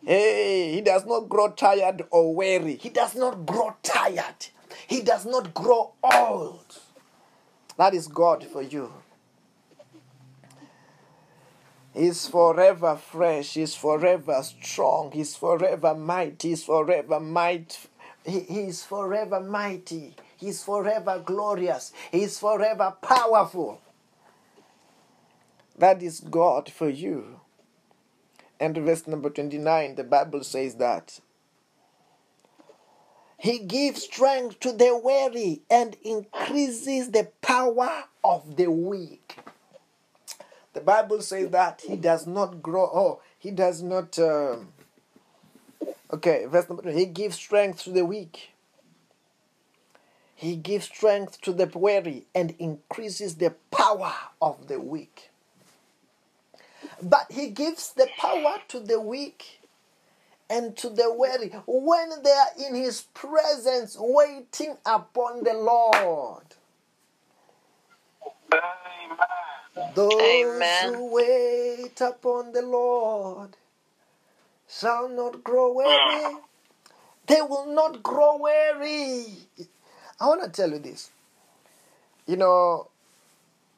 Hey, he does not grow tired or weary. He does not grow tired. He does not grow old. That is God for you. He's forever fresh. He's forever strong. He's forever mighty. He's forever might. He, he's forever mighty. He's forever glorious. He's forever powerful. That is God for you. And verse number 29, the Bible says that He gives strength to the weary and increases the power of the weak. The Bible says that He does not grow, oh, He does not. Um, okay, verse number 20, He gives strength to the weak. He gives strength to the weary and increases the power of the weak. But he gives the power to the weak and to the weary when they are in his presence waiting upon the Lord. Those Amen. who wait upon the Lord shall not grow weary. Ah. They will not grow weary. I want to tell you this. You know,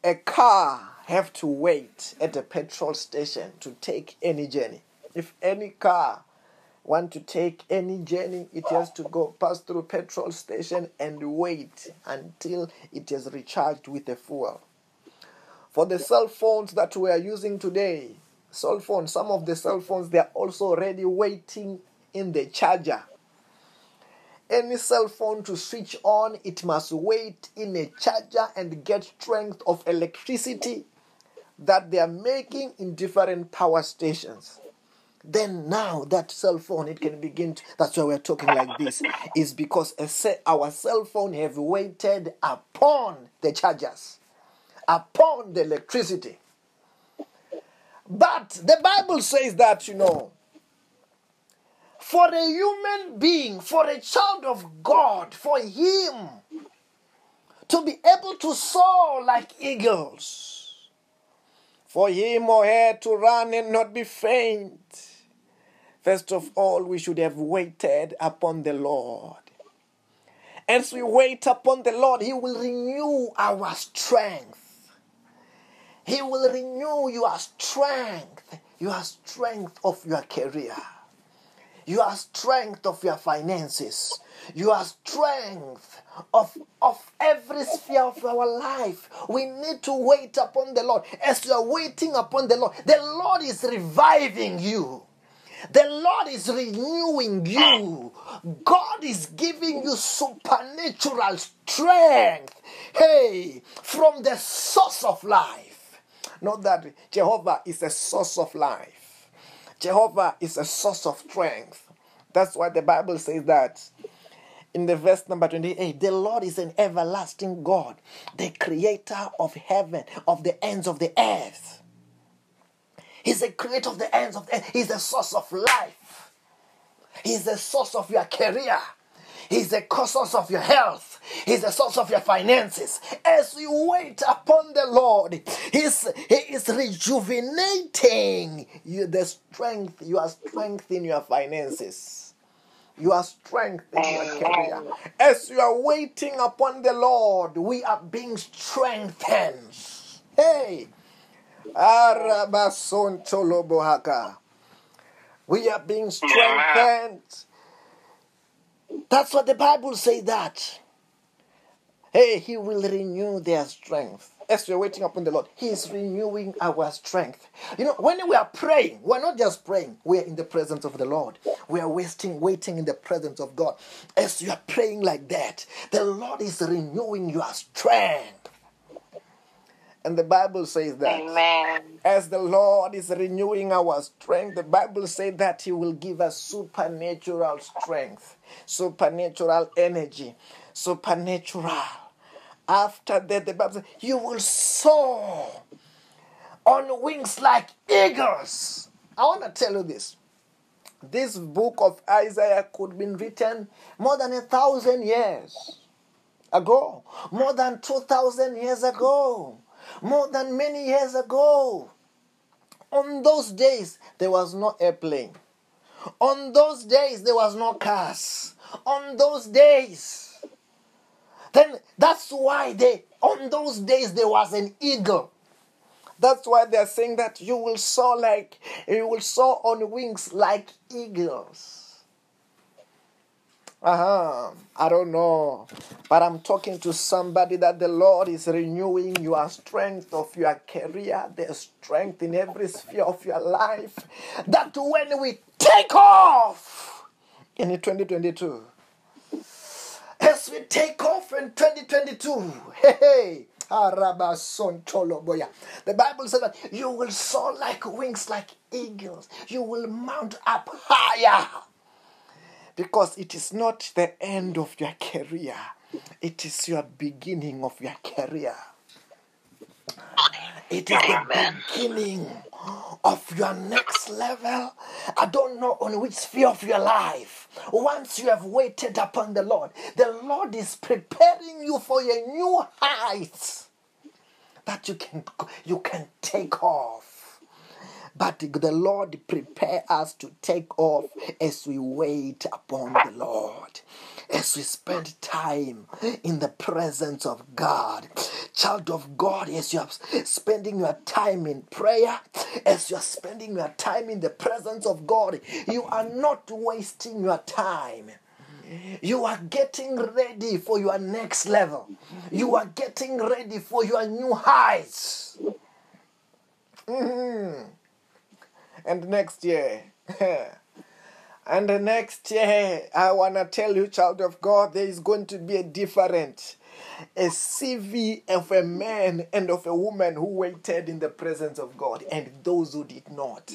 a car have to wait at a petrol station to take any journey. If any car want to take any journey, it has to go pass through petrol station and wait until it is recharged with the fuel. For the cell phones that we are using today, cell phones, some of the cell phones they are also already waiting in the charger. Any cell phone to switch on, it must wait in a charger and get strength of electricity that they are making in different power stations then now that cell phone it can begin to, that's why we're talking like this is because a our cell phone have waited upon the chargers upon the electricity but the bible says that you know for a human being for a child of god for him to be able to soar like eagles for him or her to run and not be faint First of all, we should have waited upon the Lord. As we wait upon the Lord, He will renew our strength. He will renew your strength, your strength of your career, your strength of your finances, your strength of, of every sphere of our life. We need to wait upon the Lord. As you are waiting upon the Lord, the Lord is reviving you. The Lord is renewing you. God is giving you supernatural strength. Hey, from the source of life. Not that Jehovah is a source of life, Jehovah is a source of strength. That's why the Bible says that in the verse number 28 the lord is an everlasting god the creator of heaven of the ends of the earth He's the creator of the ends of the earth. He's the source of life. He's the source of your career. He's the source of your health. He's the source of your finances. As you wait upon the Lord, He's, He is rejuvenating you the strength, your strength in your finances. Your strength in your career. As you are waiting upon the Lord, we are being strengthened. Hey. We are being strengthened. That's what the Bible says that. Hey, he will renew their strength. As we're waiting upon the Lord, He is renewing our strength. You know, when we are praying, we're not just praying, we're in the presence of the Lord. We are wasting, waiting in the presence of God. As you are praying like that, the Lord is renewing your strength. And the Bible says that Amen. as the Lord is renewing our strength, the Bible says that He will give us supernatural strength, supernatural energy, supernatural. After that, the Bible says, You will soar on wings like eagles. I want to tell you this. This book of Isaiah could have been written more than a thousand years ago, more than 2,000 years ago, more than many years ago. On those days, there was no airplane. On those days, there was no cars. On those days, then that's why they, on those days, there was an eagle. That's why they're saying that you will soar like, you will soar on wings like eagles. Uh-huh. I don't know. But I'm talking to somebody that the Lord is renewing your strength of your career, the strength in every sphere of your life. That when we take off in 2022, as we take off in 2022, hey, hey. The Bible says that you will soar like wings, like eagles. You will mount up higher because it is not the end of your career, it is your beginning of your career. It is the beginning of your next level. I don't know on which sphere of your life. Once you have waited upon the Lord, the Lord is preparing you for a new height that you can you can take off. But the Lord prepare us to take off as we wait upon the Lord, as we spend time in the presence of God. Child of God, as you are spending your time in prayer, as you are spending your time in the presence of God, you are not wasting your time. You are getting ready for your next level. You are getting ready for your new heights. Mhm. And next year, *laughs* and the next year, I want to tell you, child of God, there is going to be a different, a CV of a man and of a woman who waited in the presence of God and those who did not.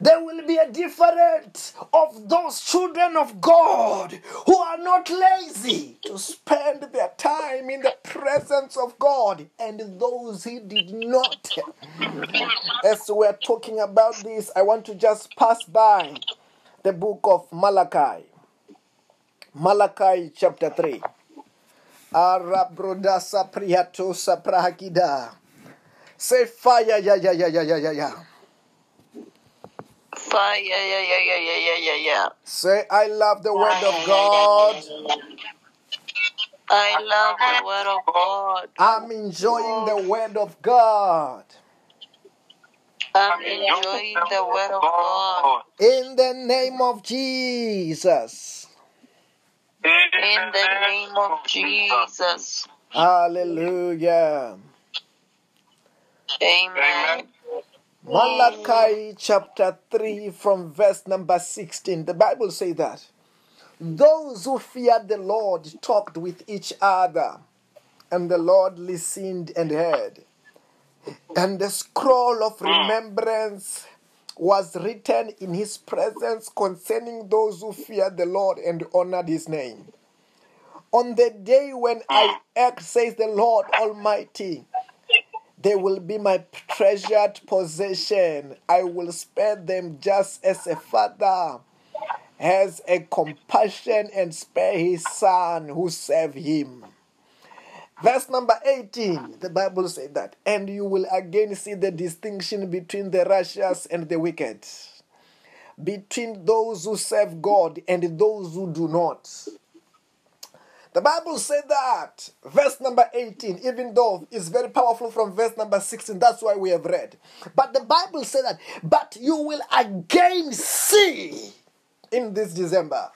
There will be a difference of those children of God who are not lazy to spend their time in the presence of God and those who did not. As we're talking about this, I want to just pass by the book of Malachi. Malachi chapter 3. Arabrodasa priatosa prahakida. Say fire, yeah, yeah, yeah, yeah, yeah, yeah, yeah, yeah, yeah, yeah, yeah, yeah, yeah. Say, I love the word of God. I love the word of God. I'm enjoying the word of God. I'm enjoying the word of God. In the name of Jesus. In the name of Jesus. Hallelujah. Amen. Amen. Malachi chapter 3 from verse number 16. The Bible says that those who feared the Lord talked with each other, and the Lord listened and heard. And the scroll of remembrance was written in his presence concerning those who feared the Lord and honored his name. On the day when I act, says the Lord Almighty, they will be my treasured possession. I will spare them just as a father has a compassion and spare his son who serve him. Verse number 18, the Bible said that, and you will again see the distinction between the righteous and the wicked, between those who serve God and those who do not. The Bible said that, verse number 18, even though it's very powerful from verse number 16, that's why we have read. But the Bible said that, but you will again see in this December,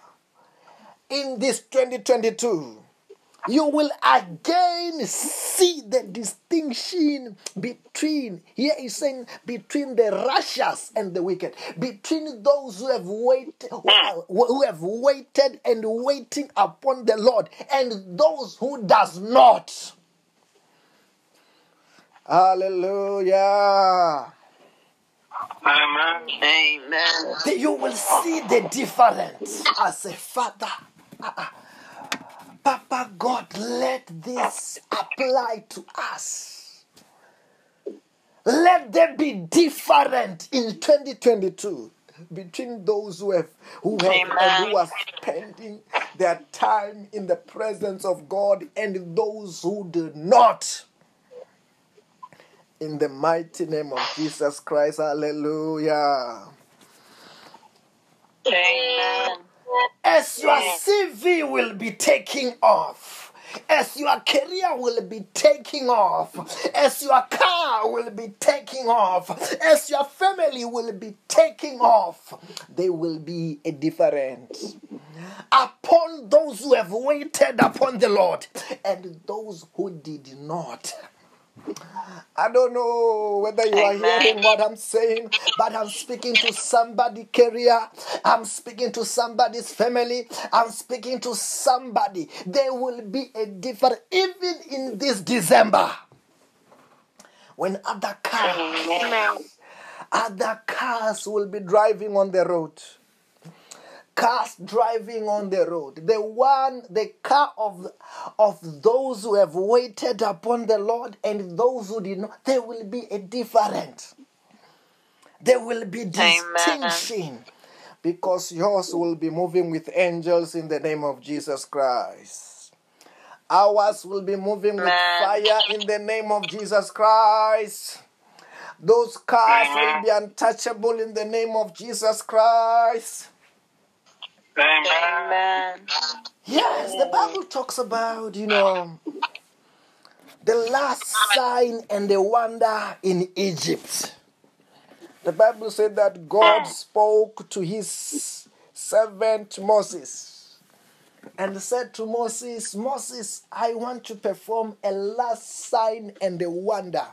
in this 2022, you will again see the distinction between here is saying between the righteous and the wicked between those who have waited who have waited and waiting upon the lord and those who does not hallelujah Amen. Amen. you will see the difference as a father Ah, Papa God, let this apply to us. Let there be different in 2022 between those who have who have and who are spending their time in the presence of God and those who do not. In the mighty name of Jesus Christ, hallelujah. Amen. As your CV will be taking off, as your career will be taking off, as your car will be taking off, as your family will be taking off, there will be a difference upon those who have waited upon the Lord and those who did not. I don't know whether you are Amen. hearing what I'm saying, but I'm speaking to somebody career. I'm speaking to somebody's family. I'm speaking to somebody. There will be a difference even in this December. When other cars, other cars will be driving on the road cars driving on the road. The one the car of of those who have waited upon the lord and those who did not there will be a different. there will be distinction because yours will be moving with angels in the name of jesus christ. Ours will be moving with fire in the name of jesus christ. Those cars will be untouchable in the name of Jesus Christ. Amen. Yes, the Bible talks about, you know, the last sign and the wonder in Egypt. The Bible said that God spoke to his servant Moses and said to Moses, Moses, I want to perform a last sign and a wonder.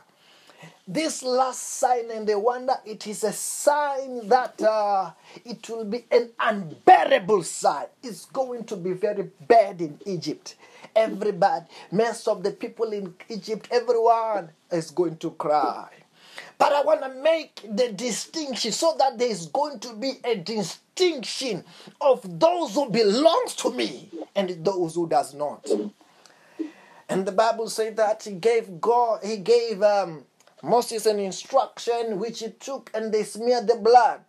This last sign and the wonder, it is a sign that uh, it will be an unbearable sign. It's going to be very bad in Egypt. Everybody, most of the people in Egypt, everyone is going to cry. But I want to make the distinction so that there is going to be a distinction of those who belongs to me and those who does not. And the Bible said that he gave God, he gave um, Moses an instruction which he took and they smeared the blood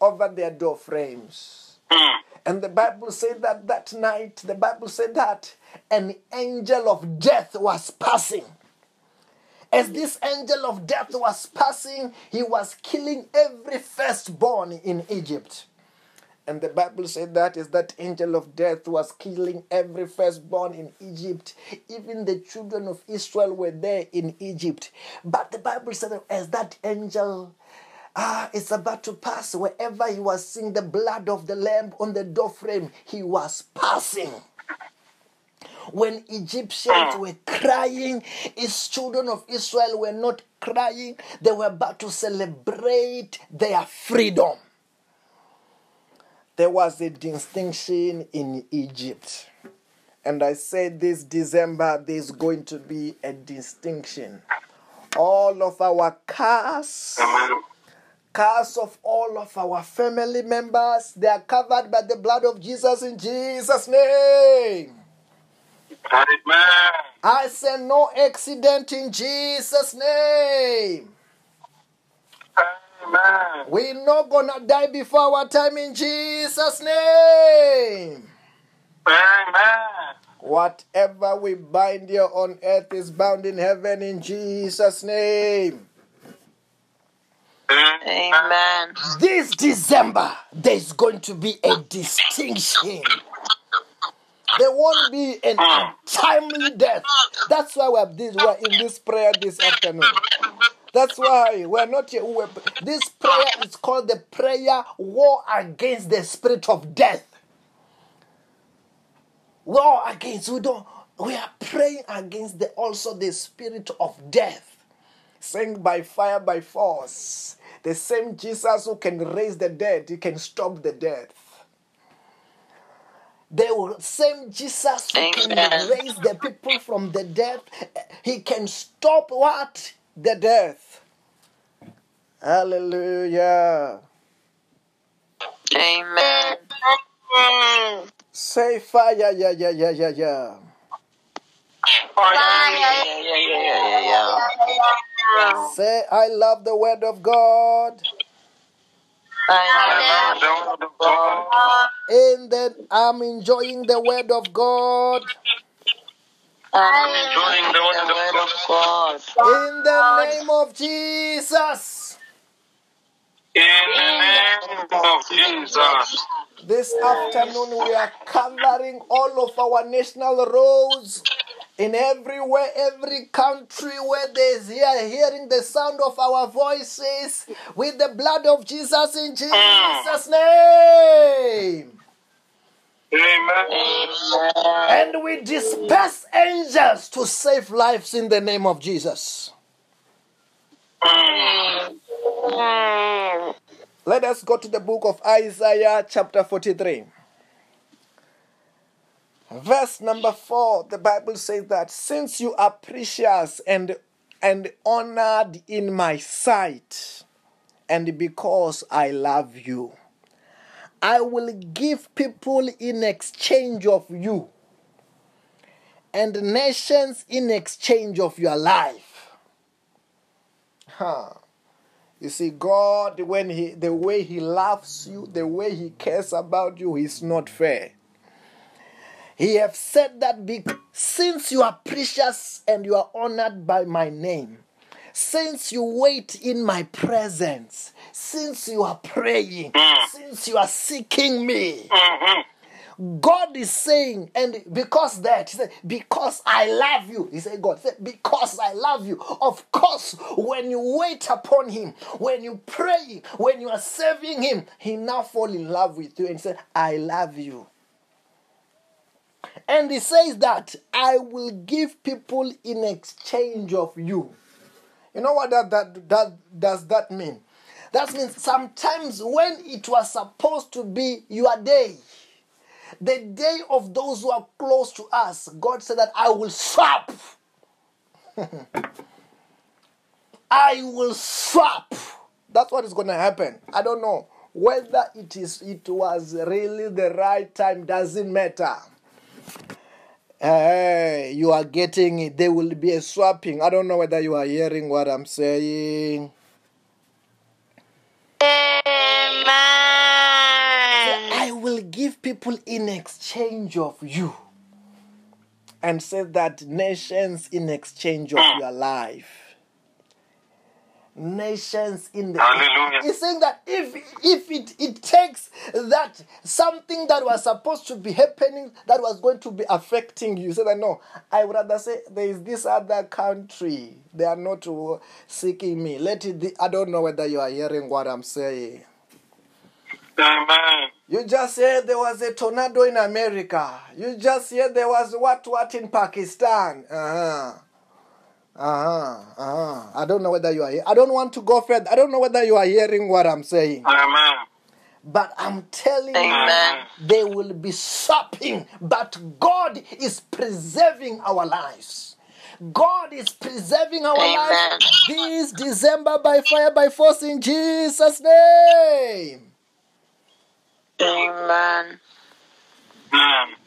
over their door frames. Hmm. And the Bible said that that night, the Bible said that an angel of death was passing. As this angel of death was passing, he was killing every firstborn in Egypt. And the Bible said that is that angel of death was killing every firstborn in Egypt. Even the children of Israel were there in Egypt. But the Bible said that as that angel ah, is about to pass, wherever he was seeing the blood of the lamb on the doorframe, he was passing when Egyptians were crying, his children of Israel were not crying. They were about to celebrate their freedom. There was a distinction in Egypt. And I said this December, there's going to be a distinction. All of our cars, cars of all of our family members, they are covered by the blood of Jesus in Jesus' name. Amen. I say no accident in Jesus' name. Amen. We're not gonna die before our time in Jesus' name. Amen. Whatever we bind here on earth is bound in heaven in Jesus' name. Amen. This December, there's going to be a distinction. There won't be an hmm. untimely death. That's why we're, this, we're in this prayer this afternoon. That's why we're not here. We're, this prayer is called the prayer war against the spirit of death. War against we don't we are praying against the also the spirit of death. Saying by fire, by force. The same Jesus who can raise the dead, he can stop the death. The same Jesus who can raise the people from the death, he can stop what? The death. Hallelujah. Amen. Say fire, yeah, yeah, yeah, yeah, yeah. Yeah, yeah, yeah, yeah, yeah, yeah. Say, I love the word of God. I am The word of God. And then I'm enjoying the word of God. Enjoying the word of God. In the name of Jesus. In the name of Jesus. This afternoon we are covering all of our national roads in everywhere, every country where there's here hearing the sound of our voices with the blood of Jesus in mm. Jesus' name. Amen. And we disperse angels to save lives in the name of Jesus. Let us go to the book of Isaiah, chapter 43. Verse number 4, the Bible says that since you are precious and, and honored in my sight, and because I love you, I will give people in exchange of you, and nations in exchange of your life. Huh. You see, God, when He the way He loves you, the way He cares about you is not fair. He have said that because, since you are precious and you are honored by my name, since you wait in my presence, since you are praying, mm. since you are seeking me, mm-hmm. God is saying, and because that, he said, because I love you, he said, God said, because I love you. Of course, when you wait upon him, when you pray, when you are serving him, he now fall in love with you and said, I love you. And he says that I will give people in exchange of you. You know what that, that, that does that mean? That means sometimes when it was supposed to be your day, the day of those who are close to us, God said that I will swap. *laughs* I will swap. That's what is going to happen. I don't know whether it is it was really the right time doesn't matter. Hey, you are getting it. There will be a swapping. I don't know whether you are hearing what I'm saying. Amen. I will give people in exchange of you. And say that nations in exchange of ah. your life. Nations in the Hallelujah. He's saying that if if it, it takes that something that was supposed to be happening that was going to be affecting you, say that no, I would rather say there is this other country. They are not seeking me. Let it be, I don't know whether you are hearing what I'm saying. Amen. You just said there was a tornado in America. You just said there was what what in Pakistan. Uh-huh. Uh-huh. Uh-huh. I don't know whether you are here. I don't want to go further. I don't know whether you are hearing what I'm saying. Amen. But I'm telling Amen. you, they will be shopping. But God is preserving our lives. God is preserving our Amen. lives this December by fire, by force in Jesus' name. Amen. Amen.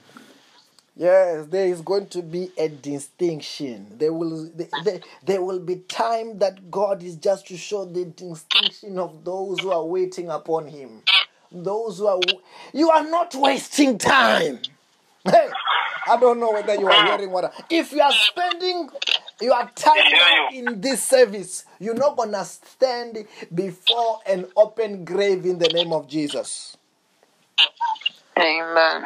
Yes, there is going to be a distinction. There will there, there, will be time that God is just to show the distinction of those who are waiting upon Him. Those who are you are not wasting time. Hey, I don't know whether you are hearing what. I, if you are spending your time in this service, you're not gonna stand before an open grave in the name of Jesus. Amen.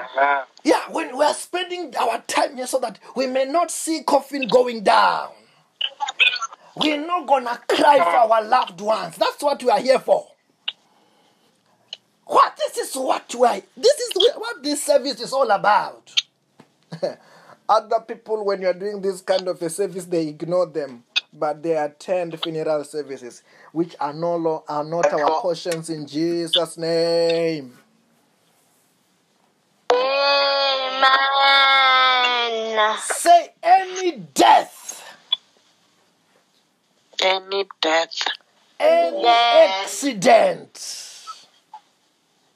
Yeah, when we are spending our time here so that we may not see coffin going down. We're not gonna cry for our loved ones. That's what we are here for. What this is what we are. This is what this service is all about. *laughs* Other people, when you are doing this kind of a service, they ignore them, but they attend funeral services, which are no lo- are not our portions in Jesus' name. Amen. Say any death, Any death, any Yes. accident.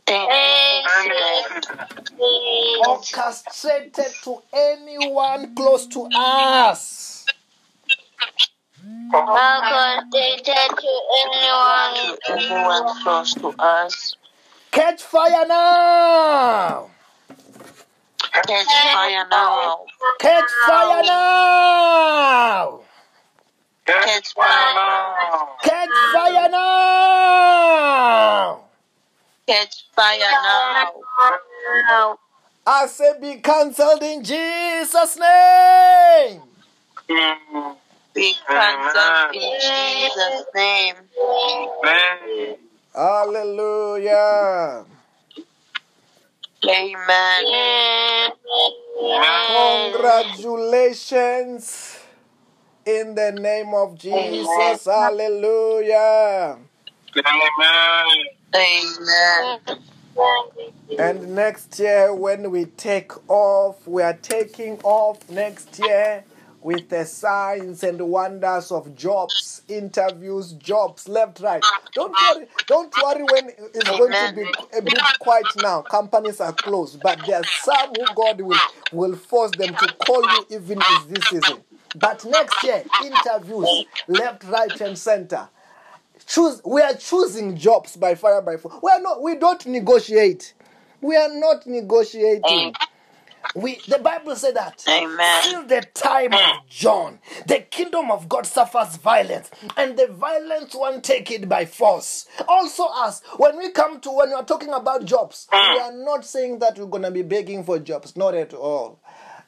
any accident, orchestrated to anyone close to us. Constituted to anyone to anyone close to us, Catch fire now! Catch fire now. Catch fire now! Catch fire now. Catch fire now! Catch fire now. now. I say be cancelled in Jesus' name. Be cancelled in Jesus' name. Amen. Hallelujah. Amen. Congratulations in the name of Jesus. Hallelujah. Amen. Amen. And next year, when we take off, we are taking off next year with the signs and wonders of jobs, interviews, jobs, left, right. Don't worry, don't worry when it's going to be a bit quiet now. Companies are closed, but there are some who God will, will force them to call you even this season. But next year, interviews, left, right, and center choose we are choosing jobs by fire by force we are not we don't negotiate we are not negotiating We the Bible said that Amen. till the time of mm. John, the kingdom of God suffers violence, and the violent one take it by force. Also, us when we come to when we are talking about jobs, mm. we are not saying that we're gonna be begging for jobs, not at all.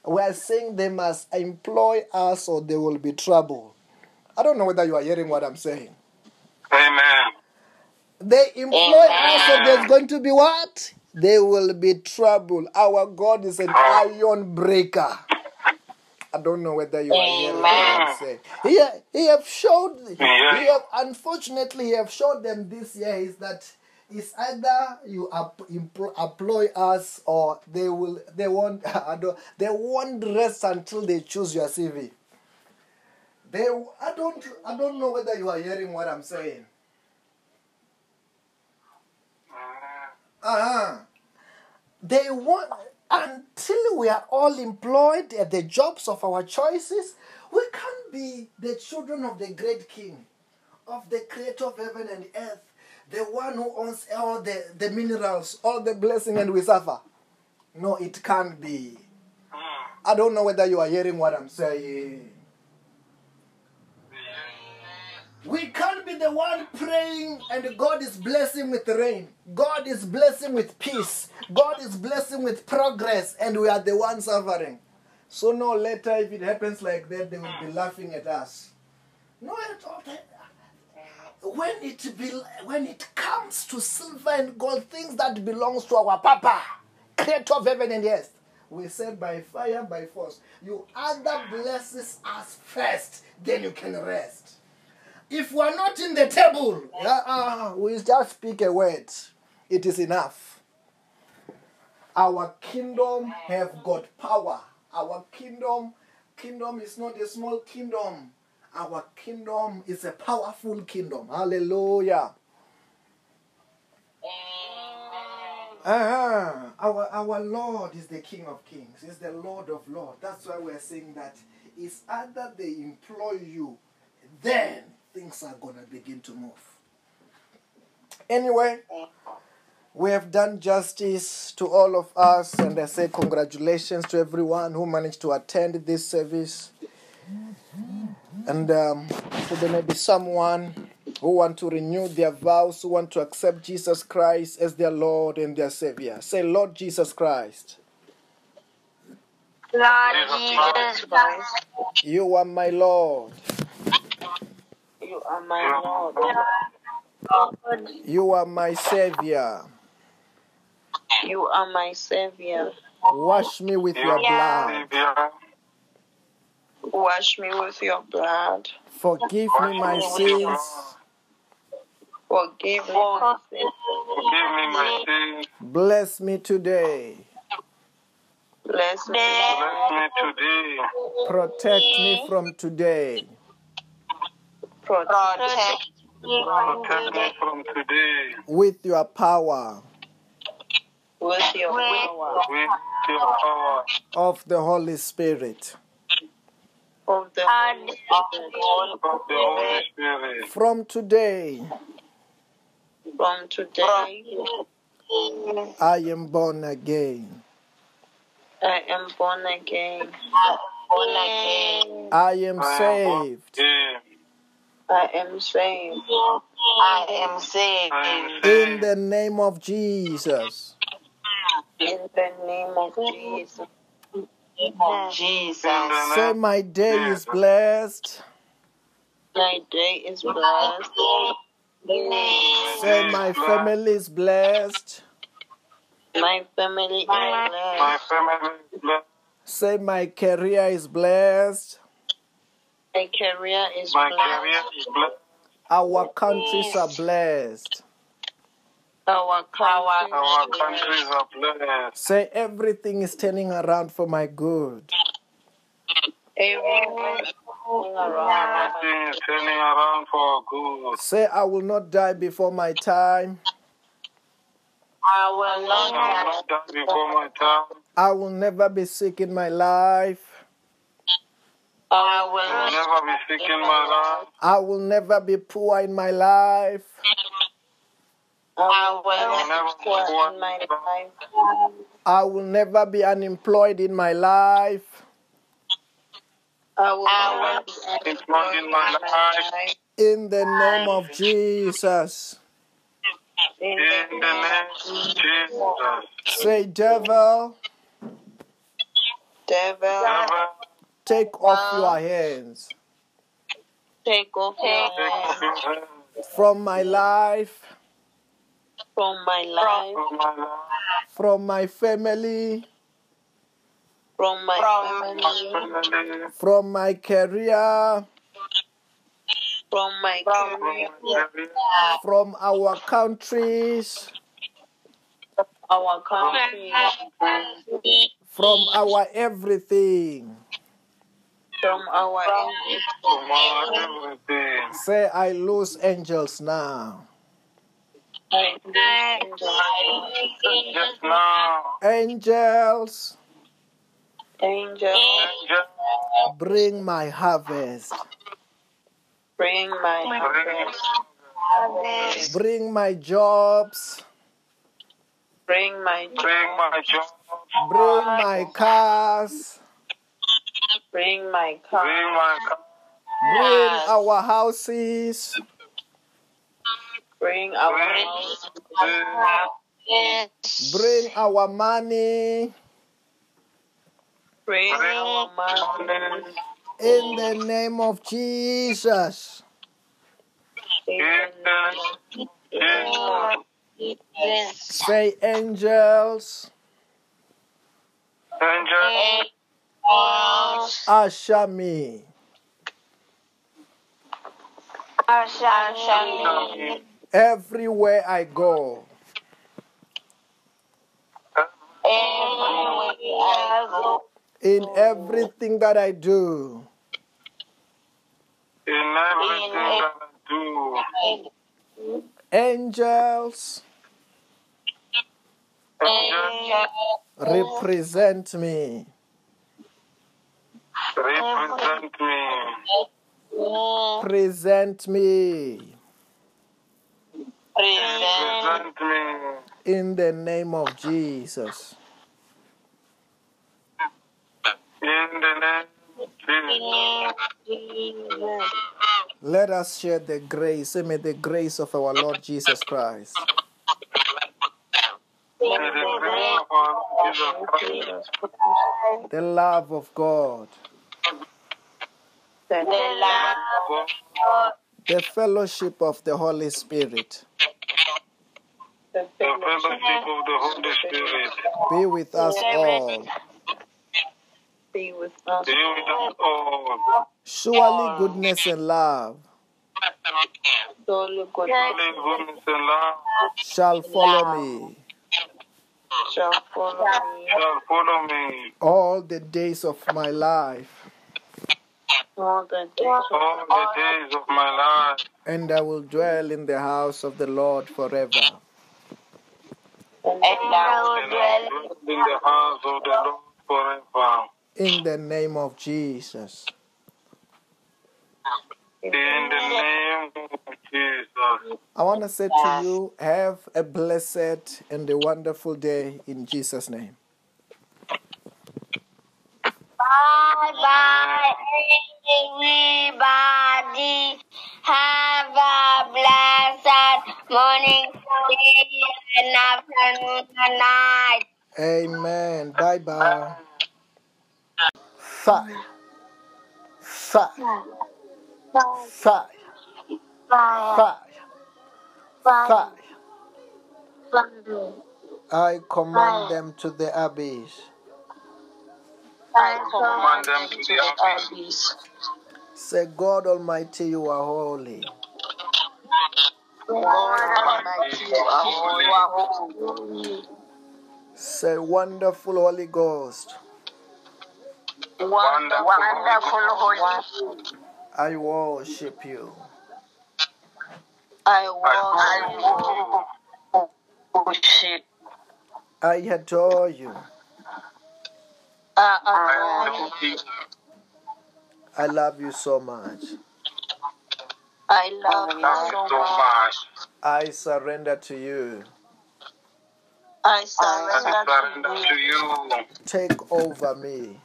We are saying they must employ us or there will be trouble. I don't know whether you are hearing what I'm saying. Amen. They employ us, or there's going to be what? There will be trouble. Our God is an iron breaker. I don't know whether you are hearing what I'm saying. He, he have showed, he have, unfortunately, he have showed them this year is that it's either you employ us or they will they won't *laughs* I don't, they won't rest until they choose your CV. They I don't I don't know whether you are hearing what I'm saying. Uh-huh. They want until we are all employed at the jobs of our choices, we can't be the children of the great king, of the creator of heaven and earth, the one who owns all the, the minerals, all the blessing, and we suffer. No, it can't be. I don't know whether you are hearing what I'm saying. We can't be the one praying and God is blessing with rain. God is blessing with peace. God is blessing with progress and we are the ones suffering. So no later if it happens like that they will be laughing at us. No at all. When it be, when it comes to silver and gold, things that belongs to our Papa, creator of heaven and earth, we said by fire, by force. You either blesses us first, then you can rest. If we are not in the table, uh, uh, we just speak a word. It is enough. Our kingdom have got power. Our kingdom, kingdom is not a small kingdom. Our kingdom is a powerful kingdom. Hallelujah. Uh-huh. Our our Lord is the King of Kings. He's the Lord of Lords. That's why we're saying that it's either they employ you, then things are gonna begin to move. Anyway, we have done justice to all of us, and I say congratulations to everyone who managed to attend this service. And um, so there may be someone who want to renew their vows, who want to accept Jesus Christ as their Lord and their Savior. Say, Lord Jesus Christ, Lord Jesus Jesus Christ, you are my Lord. You are my Lord. Lord, You are my Savior. You are my Savior. Wash me with your blood. Wash me with your blood. Forgive me my sins. Forgive me my sins. Forgive me my sins. Bless me today. Bless me. Bless me today. Protect me from today. Protect protect me from today. With your power with your power With your power of the Holy Spirit. of the and Holy Spirit. of the Holy Spirit. From today, From today, I am born again. I am born again. born again. I am I am saved born I am saved. I am saved. In the name of Jesus. In the name of Jesus. Jesus. In Say, my day is blessed. My day is blessed. Say, my family is blessed. My family is my family is blessed. Say, my career is blessed. My career is My blessed. career is blessed. Our countries are blessed. Our country Our countries are blessed. Say, everything is turning around for my good. Everyone is going around. Everything is turning around for good. Say, I will not die before my time. I will I will not not die before my time. I will never be sick in my life. I I will will never be sick in my life. I will never be poor in my life. I I will will never poor in my life. I will never be unemployed in my life. I will never be unemployed in my life. In the name of Jesus. In In the name of Jesus. Say, devil, Devil, Never take off your hands. Take off your take off hand your hand from my life, from my life, from my life, from my family, from my family, family, from my career, from my from career, my career, from our countries, our country, from our everything. From our everything. from our everything. Say, I lose angels now. I lose angels. Now, Angels, Angels, bring my harvest, bring my harvest. bring my jobs, Bring my bring my job, bring my cars, bring my car. bring my car, bring our houses, Bring our bring, house. bring, bring our money. Bring our money. money. In the name of Jesus. In the name of Jesus, Say, angels, angel, me everywhere I go. In everything that I do. in everything that I do. Angels, Angel, represent me. Represent me. Present me. Represent me. In the name of Jesus. In the name of Jesus. Let us share the grace. Say, may the grace of our Lord Jesus Christ, May the grace of our Lord Jesus Christ, the love of God, the God, the fellowship of the Holy Spirit. The the fellowship of the Holy Spirit. Be with us all. be with us. be with us all. Surely goodness and love Surely goodness and love shall follow me. shall follow me. shall follow me. All the days of my life, all the days of all the days of my life, and I will dwell in the house of the Lord forever. and and I will dwell in the house of the Lord forever. In the name of Jesus. In the name of Jesus. I want to say to you, have a blessed and a wonderful day in Jesus' name. Bye bye, everybody. Have a blessed morning, day, and afternoon, and night. Amen. Bye bye. Fire. Fire. Fire. Fire. Fire. I command them to the abyss. I Command command them them to to the the abyss. abyss. Say, God Almighty, you are holy. God Almighty, you are holy. Say, wonderful Holy Ghost, Wonderful, wonderful, I worship you. I worship. I adore you. I I adore you. I love you so much. I love Love you you so so much. much. I surrender to you. I I surrender surrender to to you. you. Take over me.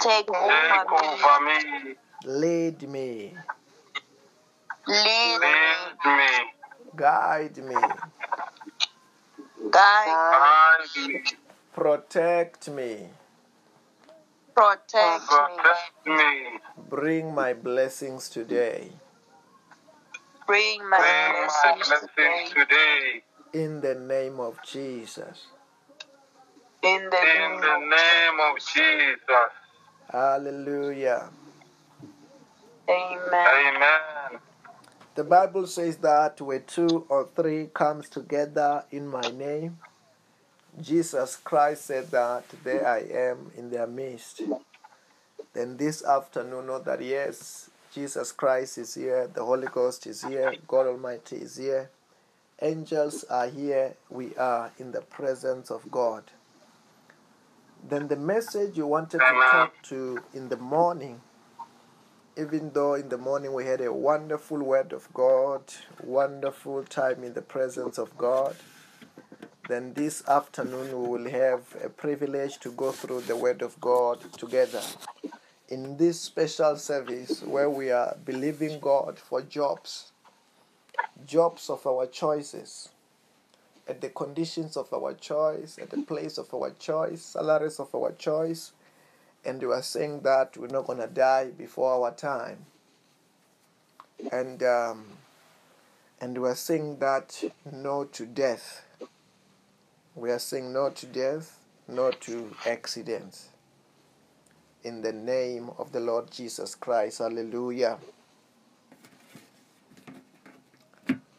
Take Take over me. me. Lead me. Lead me. Lead me. Guide me. Guide, Guide me. Me. Protect me. Protect me. Bring my blessings today. Bring my Bring my blessings blessings today. today. In the name of Jesus. In the In name the name of Jesus. Hallelujah. Amen. Amen. The Bible says that where two or three comes together in my name, Jesus Christ said that there I am in their midst. Then this afternoon, know that yes, Jesus Christ is here, the Holy Ghost is here, God Almighty is here, angels are here, we are in the presence of God. Then the message you wanted to talk to in the morning even though in the morning we had a wonderful word of God, wonderful time in the presence of God, then this afternoon we will have a privilege to go through the word of God together. In this special service where we are believing God for jobs, jobs of our choices, at the conditions of our choice, at the place of our choice, salaries of our choice, and we are saying that we're not going to die before our time and um, and we are saying that no to death we are saying no to death no to accidents in the name of the lord jesus christ hallelujah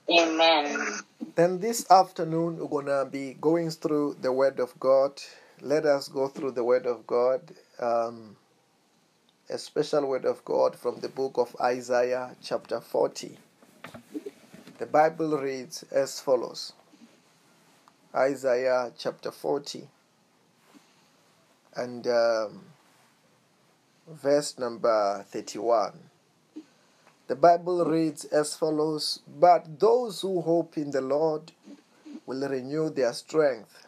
Amen. then this afternoon we're going to be going through the word of god let us go through the word of god um, a special word of God from the book of Isaiah, chapter 40. The Bible reads as follows Isaiah chapter 40 and um, verse number 31. The Bible reads as follows But those who hope in the Lord will renew their strength,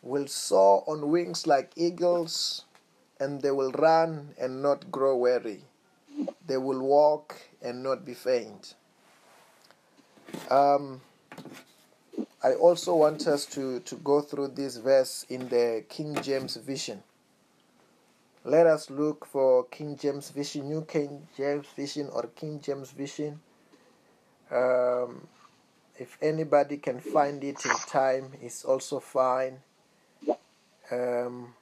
will soar on wings like eagles and they will run and not grow weary. They will walk and not be faint. Um, I also want us to, to go through this verse in the King James Vision. Let us look for King James Vision, New King James Vision, or King James Vision. Um, if anybody can find it in time, it's also fine. Um,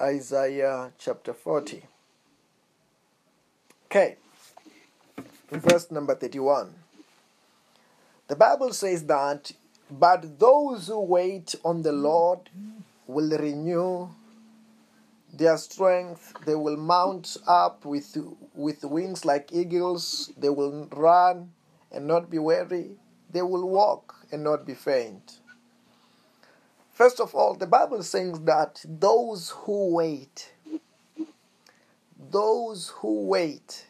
Isaiah chapter 40. Okay, verse number 31. The Bible says that, but those who wait on the Lord will renew their strength. They will mount up with, with wings like eagles. They will run and not be weary. They will walk and not be faint. First of all, the Bible says that those who wait, those who wait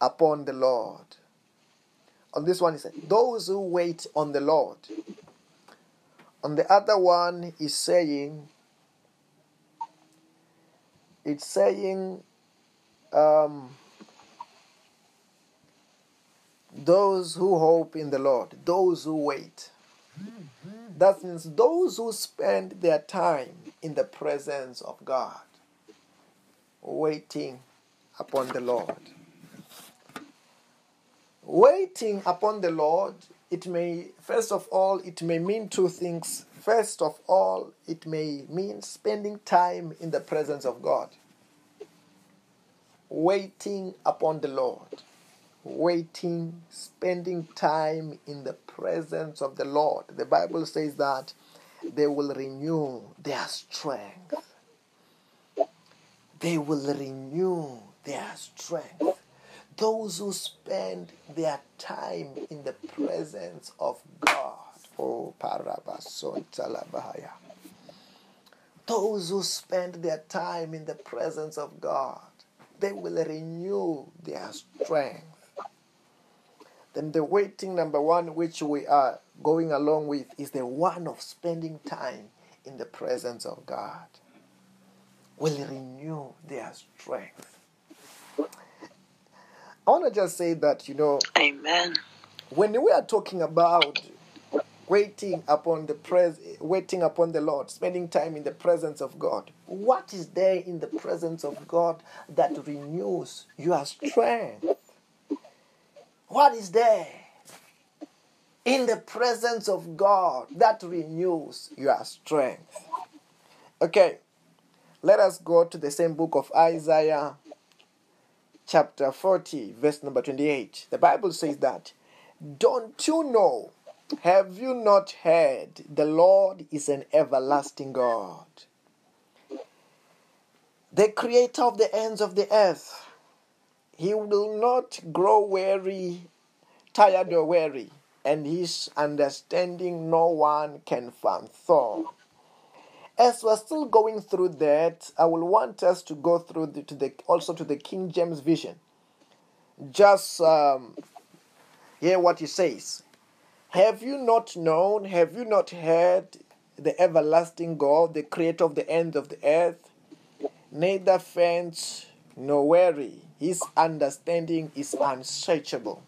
upon the Lord. On this one, he said, those who wait on the Lord. On the other one, is saying, it's saying, um, those who hope in the Lord, those who wait. That means those who spend their time in the presence of God, waiting upon the Lord. Waiting upon the Lord, it may, first of all, it may mean two things. First of all, it may mean spending time in the presence of God. Waiting upon the Lord waiting, spending time in the presence of the Lord. The Bible says that they will renew their strength. They will renew their strength. Those who spend their time in the presence of God. Oh. Those who spend their time in the presence of God, they will renew their strength. Then the waiting number one, which we are going along with, is the one of spending time in the presence of God. Will renew their strength. I want to just say that, you know, Amen. when we are talking about waiting upon the pres- waiting upon the Lord, spending time in the presence of God, what is there in the presence of God that renews your strength? What is there in the presence of God that renews your strength? Okay, let us go to the same book of Isaiah, chapter 40, verse number 28. The Bible says that, Don't you know? Have you not heard? The Lord is an everlasting God, the creator of the ends of the earth. He will not grow weary, tired or weary, and his understanding no one can fathom. As we're still going through that, I will want us to go through the, to the also to the King James Version. Just um, hear what he says. Have you not known? Have you not heard the everlasting God, the creator of the ends of the earth? Neither faint nor weary. His understanding is unsearchable.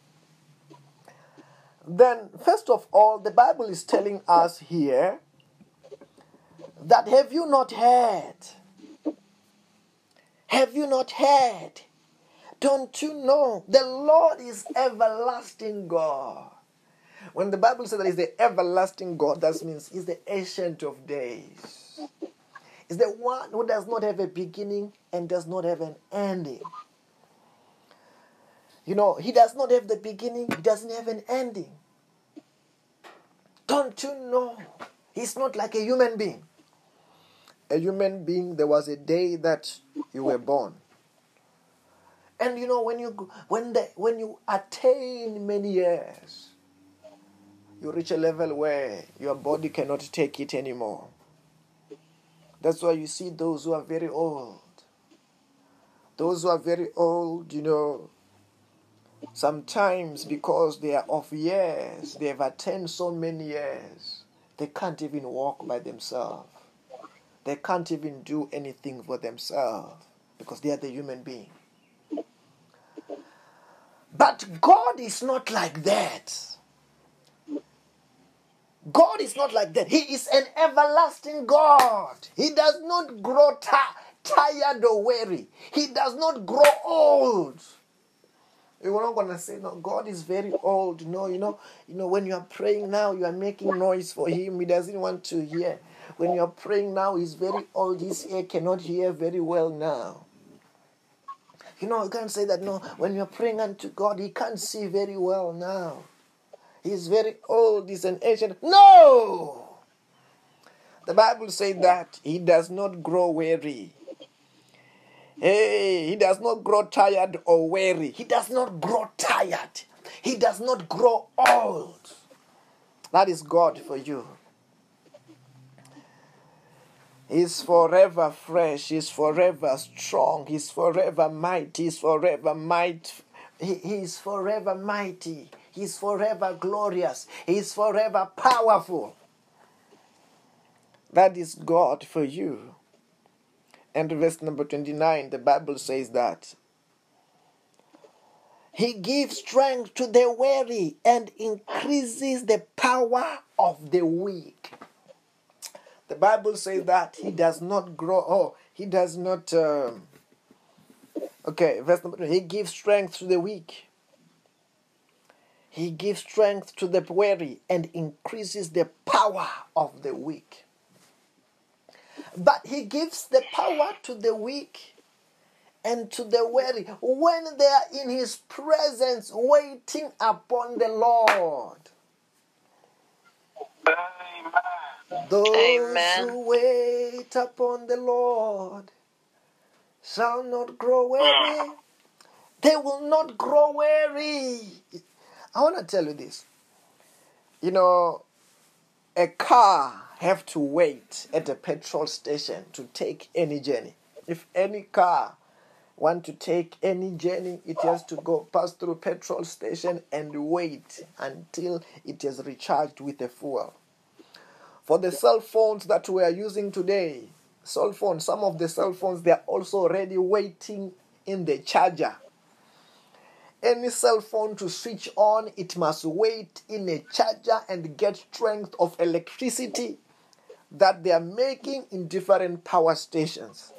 Then, first of all, the Bible is telling us here that have you not heard? Have you not heard? Don't you know the Lord is everlasting God? When the Bible says that He's the everlasting God, that means He's the ancient of days. He's the one who does not have a beginning and does not have an ending. You know, He does not have the beginning, He doesn't have an ending. Don't you know? He's not like a human being. A human being, there was a day that you were born. And you know, when you when the when you attain many years, you reach a level where your body cannot take it anymore. That's why you see those who are very old. Those who are very old, you know, sometimes because they are of years, they have attained so many years, they can't even walk by themselves. They can't even do anything for themselves because they are the human being. But God is not like that. God is not like that. He is an everlasting God. He does not grow ti- tired or weary. He does not grow old. You're not gonna say no. God is very old. No, you know, you know when you are praying now, you are making noise for Him. He doesn't want to hear. When you are praying now, He's very old. His ear cannot hear very well now. You know, you can't say that. No, when you're praying unto God, He can't see very well now. He's very old. He's an ancient. No. The Bible says that He does not grow weary. Hey, he does not grow tired or weary. He does not grow tired. He does not grow old. That is God for you. He's forever fresh. He's forever strong. He's forever mighty. He's forever might. He, he's forever mighty. He's forever glorious. He's forever powerful. That is God for you. And verse number 29, the Bible says that He gives strength to the weary and increases the power of the weak. The Bible says that He does not grow, oh, He does not. Um, okay, verse number two. He gives strength to the weak. He gives strength to the weary and increases the power of the weak. But he gives the power to the weak and to the weary when they are in his presence waiting upon the Lord. Amen. Those Amen. who wait upon the Lord shall not grow weary. Ah. They will not grow weary. I want to tell you this. You know, a car have to wait at a petrol station to take any journey. If any car want to take any journey, it has to go pass through petrol station and wait until it is recharged with the fuel. For the cell phones that we are using today, cell phones, some of the cell phones they are also already waiting in the charger. Any cell phone to switch on, it must wait in a charger and get strength of electricity that they are making in different power stations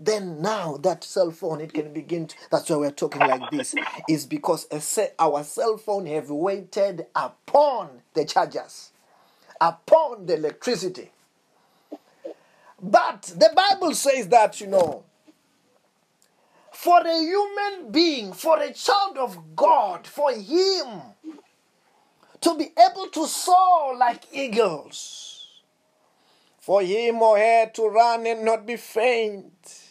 then now that cell phone it can begin to, that's why we're talking like this is because a our cell phone have waited upon the chargers upon the electricity but the bible says that you know for a human being for a child of god for him to be able to soar like eagles for him or her to run and not be faint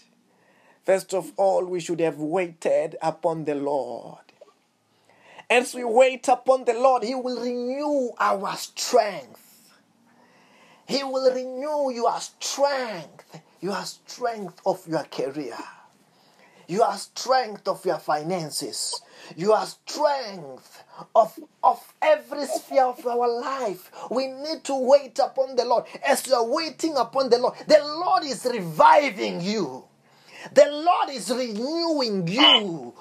First of all, we should have waited upon the Lord. As we wait upon the Lord, He will renew our strength. He will renew your strength, your strength of your career, your strength of your finances, your strength of, of every sphere of our life. We need to wait upon the Lord. As you are waiting upon the Lord, the Lord is reviving you. The Lord is renewing you.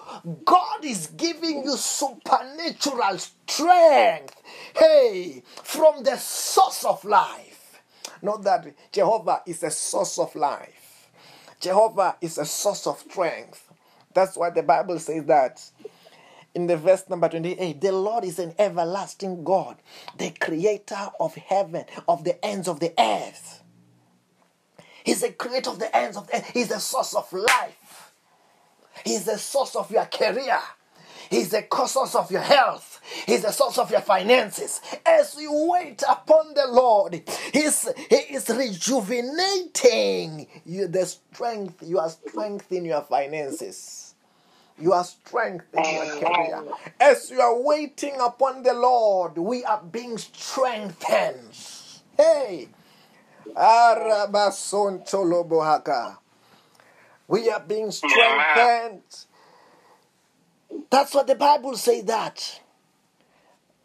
God is giving you supernatural strength. Hey, from the source of life. Not that Jehovah is a source of life, Jehovah is a source of strength. That's why the Bible says that in the verse number 28 the Lord is an everlasting God, the creator of heaven, of the ends of the earth. He's the creator of the ends of the earth. He's the source of life. He's the source of your career. He's the source of your health. He's the source of your finances. As you wait upon the Lord, He's, He is rejuvenating you the strength, your strength in your finances. Your strength in your career. As you are waiting upon the Lord, we are being strengthened. Hey. We are being strengthened. That's what the Bible says that.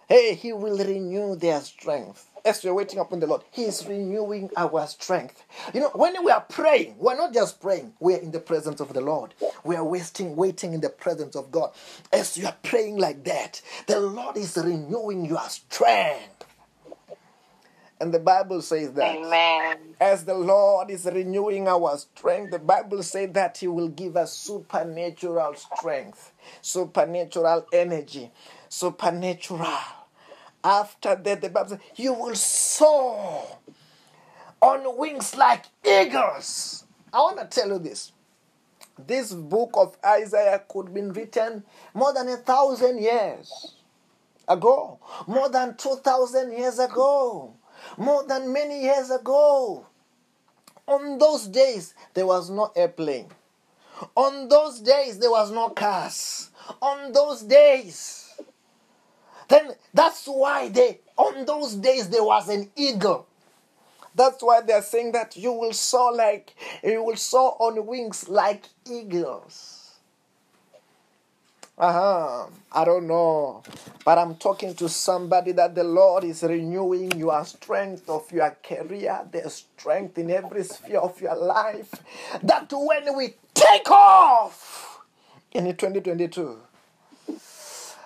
Hey, he will renew their strength. As we're waiting upon the Lord, He is renewing our strength. You know, when we are praying, we're not just praying, we are in the presence of the Lord. We are wasting, waiting in the presence of God. As you are praying like that, the Lord is renewing your strength. And the Bible says that Amen. as the Lord is renewing our strength, the Bible says that He will give us supernatural strength, supernatural energy, supernatural. After that, the Bible says, You will soar on wings like eagles. I want to tell you this. This book of Isaiah could have been written more than a thousand years ago, more than 2,000 years ago more than many years ago. On those days, there was no airplane. On those days, there was no cars. On those days, then that's why they, on those days, there was an eagle. That's why they're saying that you will soar like, you will soar on wings like eagles. Uh-huh. I don't know. But I'm talking to somebody that the Lord is renewing your strength of your career, the strength in every sphere of your life. That when we take off in 2022,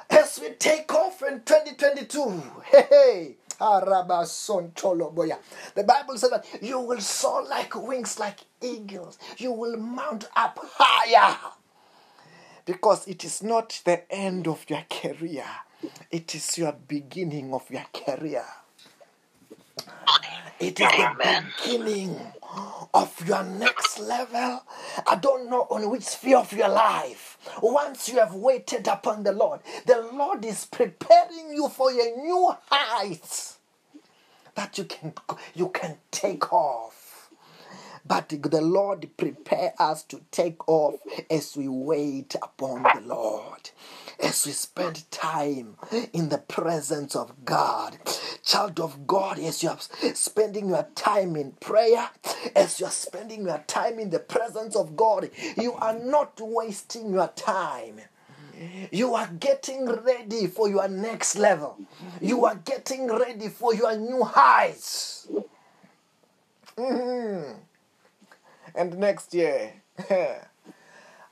as we take off in 2022, hey, hey. The Bible says that you will soar like wings like eagles. You will mount up higher because it is not the end of your career, it is your beginning of your career. It is the beginning of your next level. I don't know on which sphere of your life. Once you have waited upon the Lord, the Lord is preparing you for a new height that you can you can take off. But the Lord prepare us to take off as we wait upon the Lord. as we spend time in the presence of God. Child of God, as you are spending your time in prayer, as you are spending your time in the presence of God, you are not wasting your time. You are getting ready for your next level. You are getting ready for your new heights. Mhm. And next year, *laughs*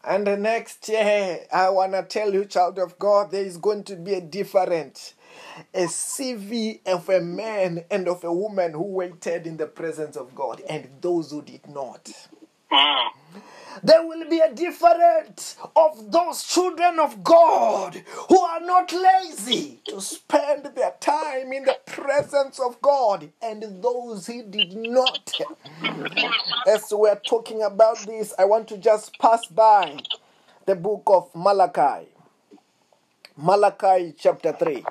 and next year, I want to tell you, child of God, there is going to be a different, a CV of a man and of a woman who waited in the presence of God and those who did not. There will be a difference of those children of God who are not lazy to spend their time in the presence of God and those he did not. As we're talking about this, I want to just pass by the book of Malachi. Malachi chapter 3.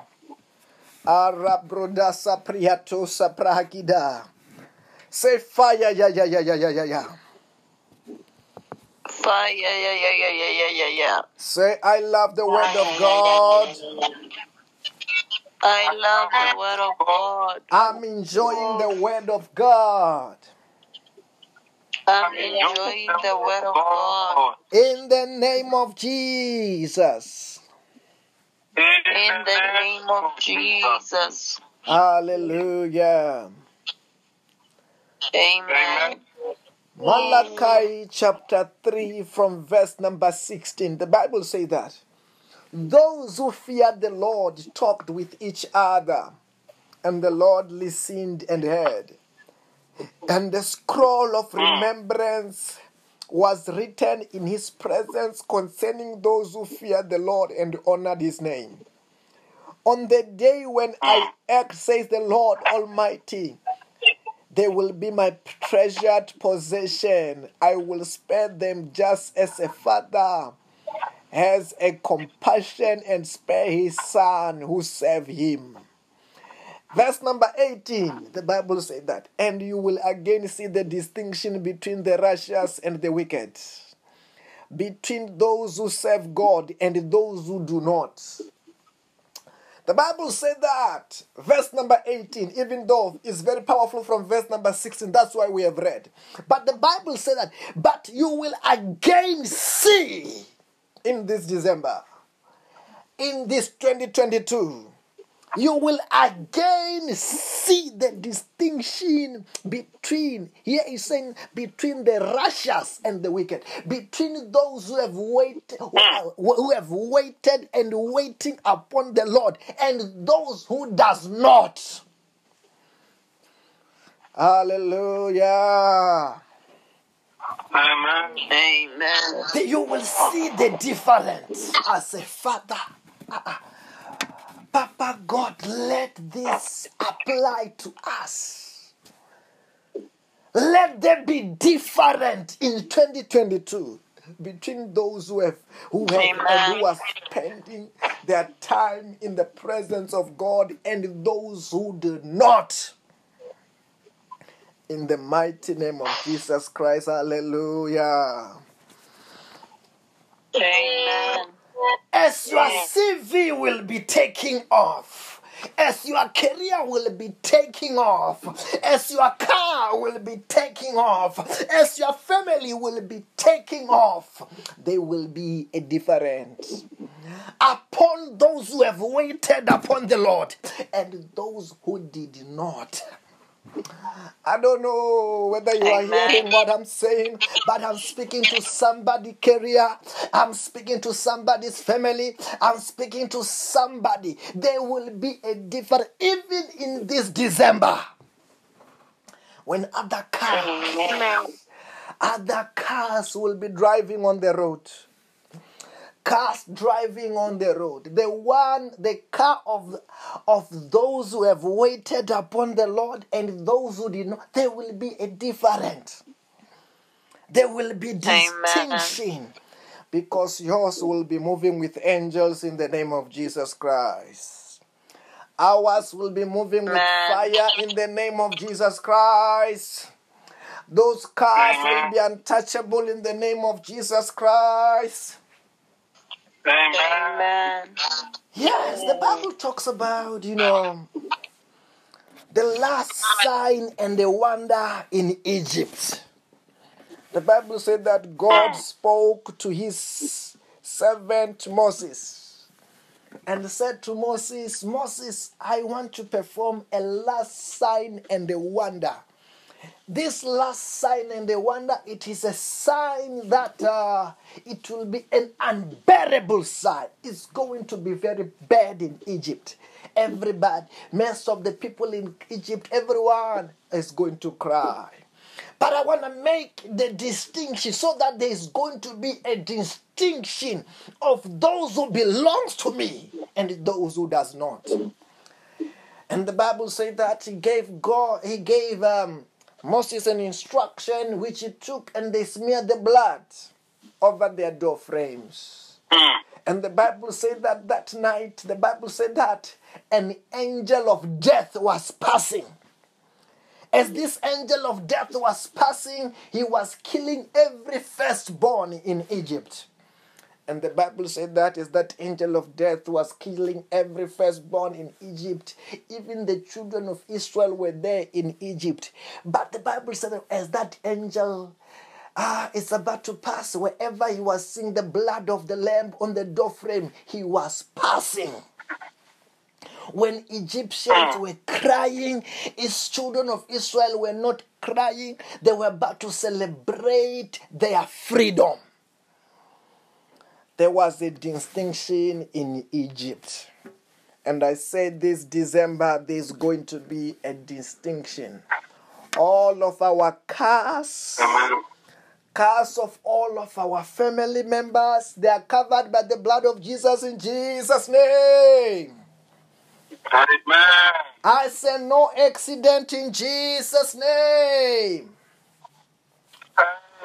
Arabrodasa priyatosa prahakida. Say fire, yeah, yeah, yeah, yeah, yeah, yeah, yeah. Fire, yeah, yeah, yeah, yeah, yeah, yeah, yeah. Say, I love the word of God. I love the word of God. I'm enjoying the word of God. I'm enjoying the word of God. In the name of Jesus. In the name of Jesus. Hallelujah. Amen. Malachi chapter 3 from verse number 16. The Bible says that those who feared the Lord talked with each other, and the Lord listened and heard. And the scroll of hmm. remembrance was written in his presence concerning those who feared the Lord and honored his name. On the day when hmm. I act, says the Lord Almighty, they will be my treasured possession. I will spare them just as a father has a compassion and spare his son who serve him. Verse number 18, the Bible says that, and you will again see the distinction between the righteous and the wicked, between those who serve God and those who do not. The Bible said that, verse number 18, even though it's very powerful from verse number 16, that's why we have read. But the Bible said that, but you will again see in this December, in this 2022, you will again see the distinction between here is saying between the righteous and the wicked between those who have waited who have waited and waiting upon the lord and those who does not. Hallelujah Amen. Amen. You will see the difference as a father ah. Papa God, let this apply to us. Let there be different in 2022 between those who have who have and who are spending their time in the presence of God and those who do not. In the mighty name of Jesus Christ, hallelujah. Amen. as your CV will be taking off, as your career will be taking off, as your car will be taking off, as your family will be taking off, there will be a difference upon those who have waited upon the Lord and those who did not. I don't know whether you are Amen. hearing what I'm saying, but I'm speaking to somebody career. I'm speaking to somebody's family. I'm speaking to somebody. There will be a difference even in this December. When other cars, other cars will be driving on the road cars driving on the road the one the car of of those who have waited upon the lord and those who did not there will be a difference there will be distinction because yours will be moving with angels in the name of jesus christ. Ours will be moving with fire in the name of jesus christ. Those cars will be untouchable in the name of jesus christ Amen. Amen. Yes, the Bible talks about, you know, the last sign and the wonder in Egypt. The Bible said that God hmm. spoke to his servant Moses and said to Moses, Moses, I want to perform a last sign and a wonder. This last sign and the wonder, it is a sign that uh, it will be an unbearable sign. It's going to be very bad in Egypt. Everybody, most of the people in Egypt, everyone is going to cry. But I want to make the distinction so that there is going to be a distinction of those who belongs to me and those who does not. And the Bible said that he gave God, he gave um, Moses an instruction which he took and they smeared the blood over their door frames. Hmm. And the Bible said that that night, the Bible said that an angel of death was passing. As this angel of death was passing, he was killing every firstborn in Egypt. And the Bible said that is that angel of death was killing every firstborn in Egypt. Even the children of Israel were there in Egypt. But the Bible said as that angel ah, is about to pass, wherever he was seeing the blood of the lamb on the doorframe, he was passing. When Egyptians were crying, his children of Israel were not crying, they were about to celebrate their freedom there was a distinction in Egypt. And I said this December, there's going to be a distinction. All of our cars, cars of all of our family members, they are covered by the blood of Jesus in Jesus' name. Amen. I say no accident in Jesus' name.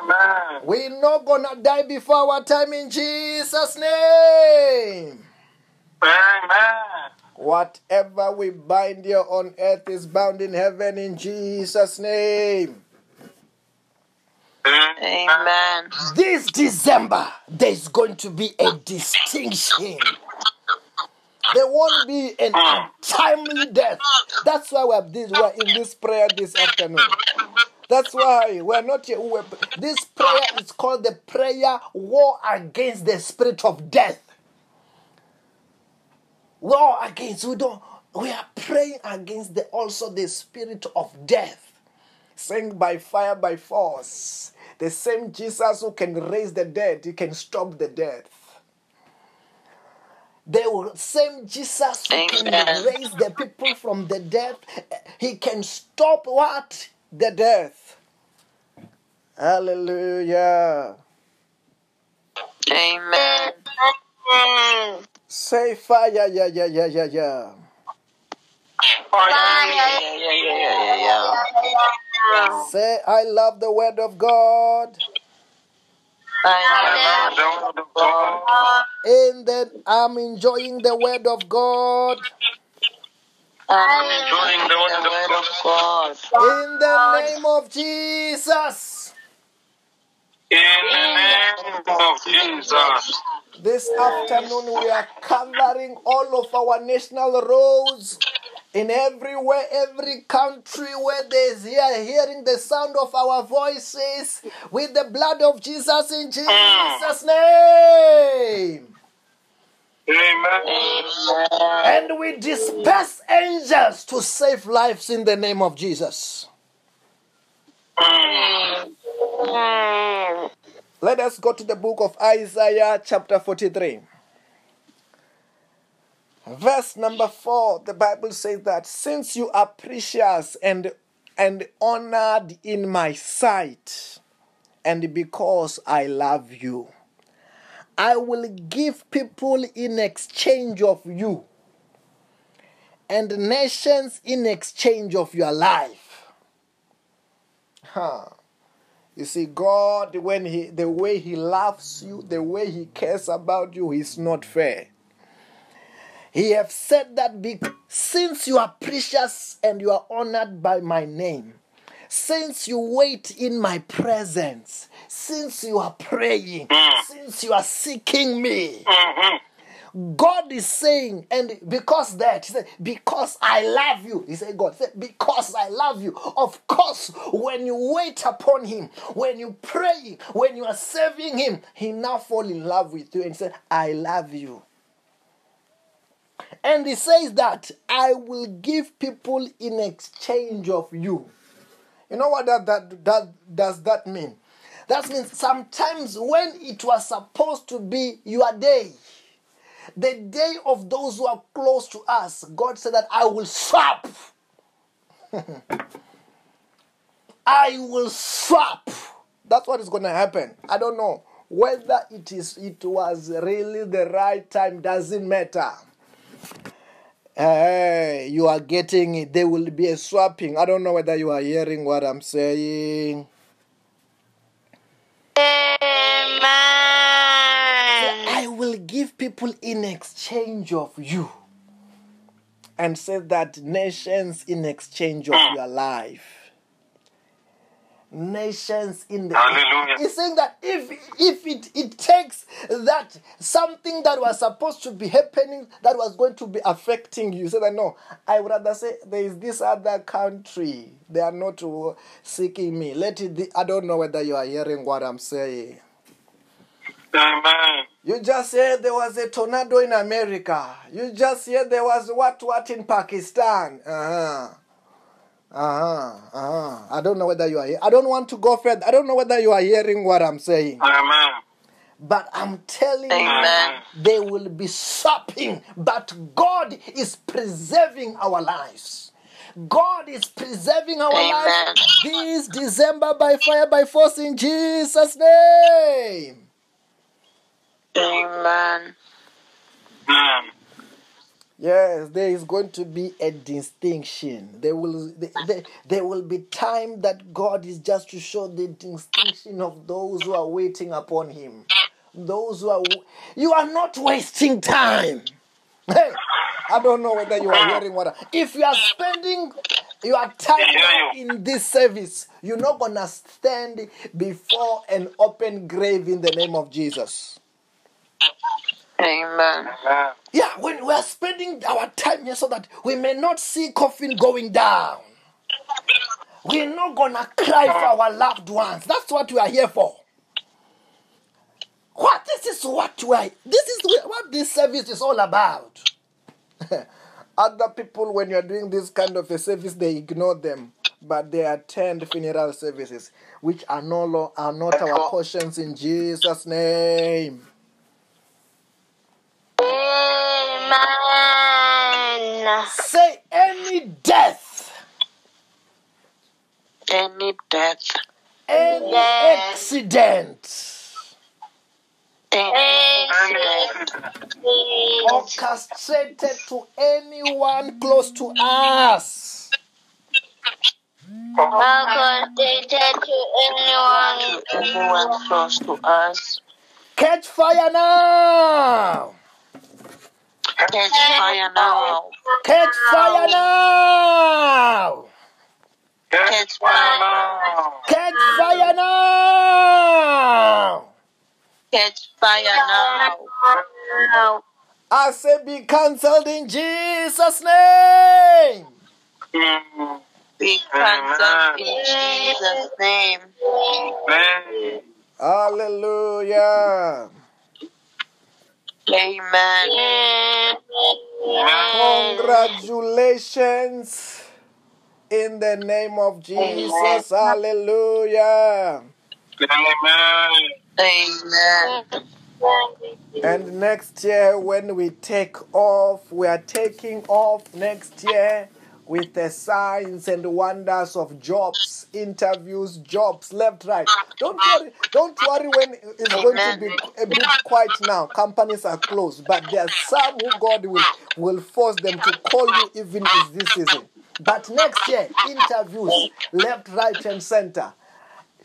Amen. We're not gonna die before our time in Jesus' name. Amen. Whatever we bind here on earth is bound in heaven in Jesus' name. Amen. This December, there's going to be a distinction. There won't be an hmm. untimely death. That's why we're, this, we're in this prayer this afternoon. That's why we're not here. We're, this prayer is called the prayer war against the spirit of death. War against we don't we are praying against the also the spirit of death. Saying by fire, by force. The same Jesus who can raise the dead, he can stop the death. The same Jesus who can raise the people from the death, he can stop what? The death. Hallelujah. Amen. Say fire, yeah, yeah, yeah, yeah, yeah. Yeah, yeah, yeah, yeah, yeah, yeah. Say, I love the word of God. I The word of God. In that I'm enjoying the word of God. Am enjoying the word the word of God. In the name of Jesus. In the name of Jesus. This afternoon we are covering all of our national roads in everywhere, every country where there's here hearing the sound of our voices with the blood of Jesus in mm. Jesus' name. Amen. And we disperse angels to save lives in the name of Jesus. Let us go to the book of Isaiah, chapter 43. Verse number 4, the Bible says that since you are precious and, and honored in my sight, and because I love you, I will give people in exchange of you, and nations in exchange of your life. Huh. You see, God, when He the way He loves you, the way He cares about you, is not fair. He have said that because, since you are precious and you are honored by my name, since you wait in my presence, since you are praying, Mm. since you are seeking me, Mhm. God is saying, and because that, he said, because I love you. He said, God said, because I love you. Of course, when you wait upon him, when you pray, when you are serving him, he now fall in love with you and said, I love you. And he says that I will give people in exchange of you. You know what that, that, that does that mean? That means sometimes when it was supposed to be your day, the day of those who are close to us, God said that I will swap. *laughs* I will swap. That's what is going to happen. I don't know whether it is it was really the right time doesn't matter. Hey, you are getting it. There will be a swapping. I don't know whether you are hearing what I'm saying. Amen. I will give people in exchange of you. And say that nations in exchange of mm. your life. Nations in the Hallelujah. He's saying that if if it, it takes that something that was supposed to be happening that was going to be affecting you, say that no, I would rather say there is this other country. They are not seeking me. Let it be, I don't know whether you are hearing what I'm saying. Amen. You just said there was a tornado in America. You just said there was what what in Pakistan. Uh-huh. Uh-huh. Uh-huh. I don't know whether you are here. I don't want to go further. I don't know whether you are hearing what I'm saying. Amen. But I'm telling you, Amen. they will be shopping. But God is preserving our lives. God is preserving our Amen. lives this December by fire, by force in Jesus' name. Amen. Amen. Yes, there is going to be a distinction. There will there, there, will be time that God is just to show the distinction of those who are waiting upon Him. Those who are you are not wasting time. Hey, I don't know whether you are hearing what. I, if you are spending your time I now hear in this service, you're not gonna stand before an open grave in the name of Jesus. Amen. Yeah, when we are spending our time here so that we may not see coffin going down. We're not gonna cry for our loved ones. That's what we are here for. What this is what we are. This is what this service is all about. *laughs* Other people, when you're doing this kind of a service, they ignore them, but they attend funeral services, which are no lo- are not our portions in Jesus' name. Amen. Say any death. Any death, any Yes. accident. Any accident, orchestrated to anyone close to us. Orchestrated to anyone, to anyone close to us, catch fire now catch fire now. catch fire now Catch fire now. catch fire now Catch fire now. i say be cancelled in jesus name Mm. Be cancelled in Jesus' name. Amen. hallelujah Amen. congratulations in the name of jesus hallelujah Amen. Amen. And next year, when we take off, we are taking off next year with the signs and wonders of jobs, interviews, jobs, left, right. Don't worry, don't worry when it's going to be a bit quiet now. Companies are closed, but there are some who God will, will force them to call you even if this season. But next year, interviews, left, right, and center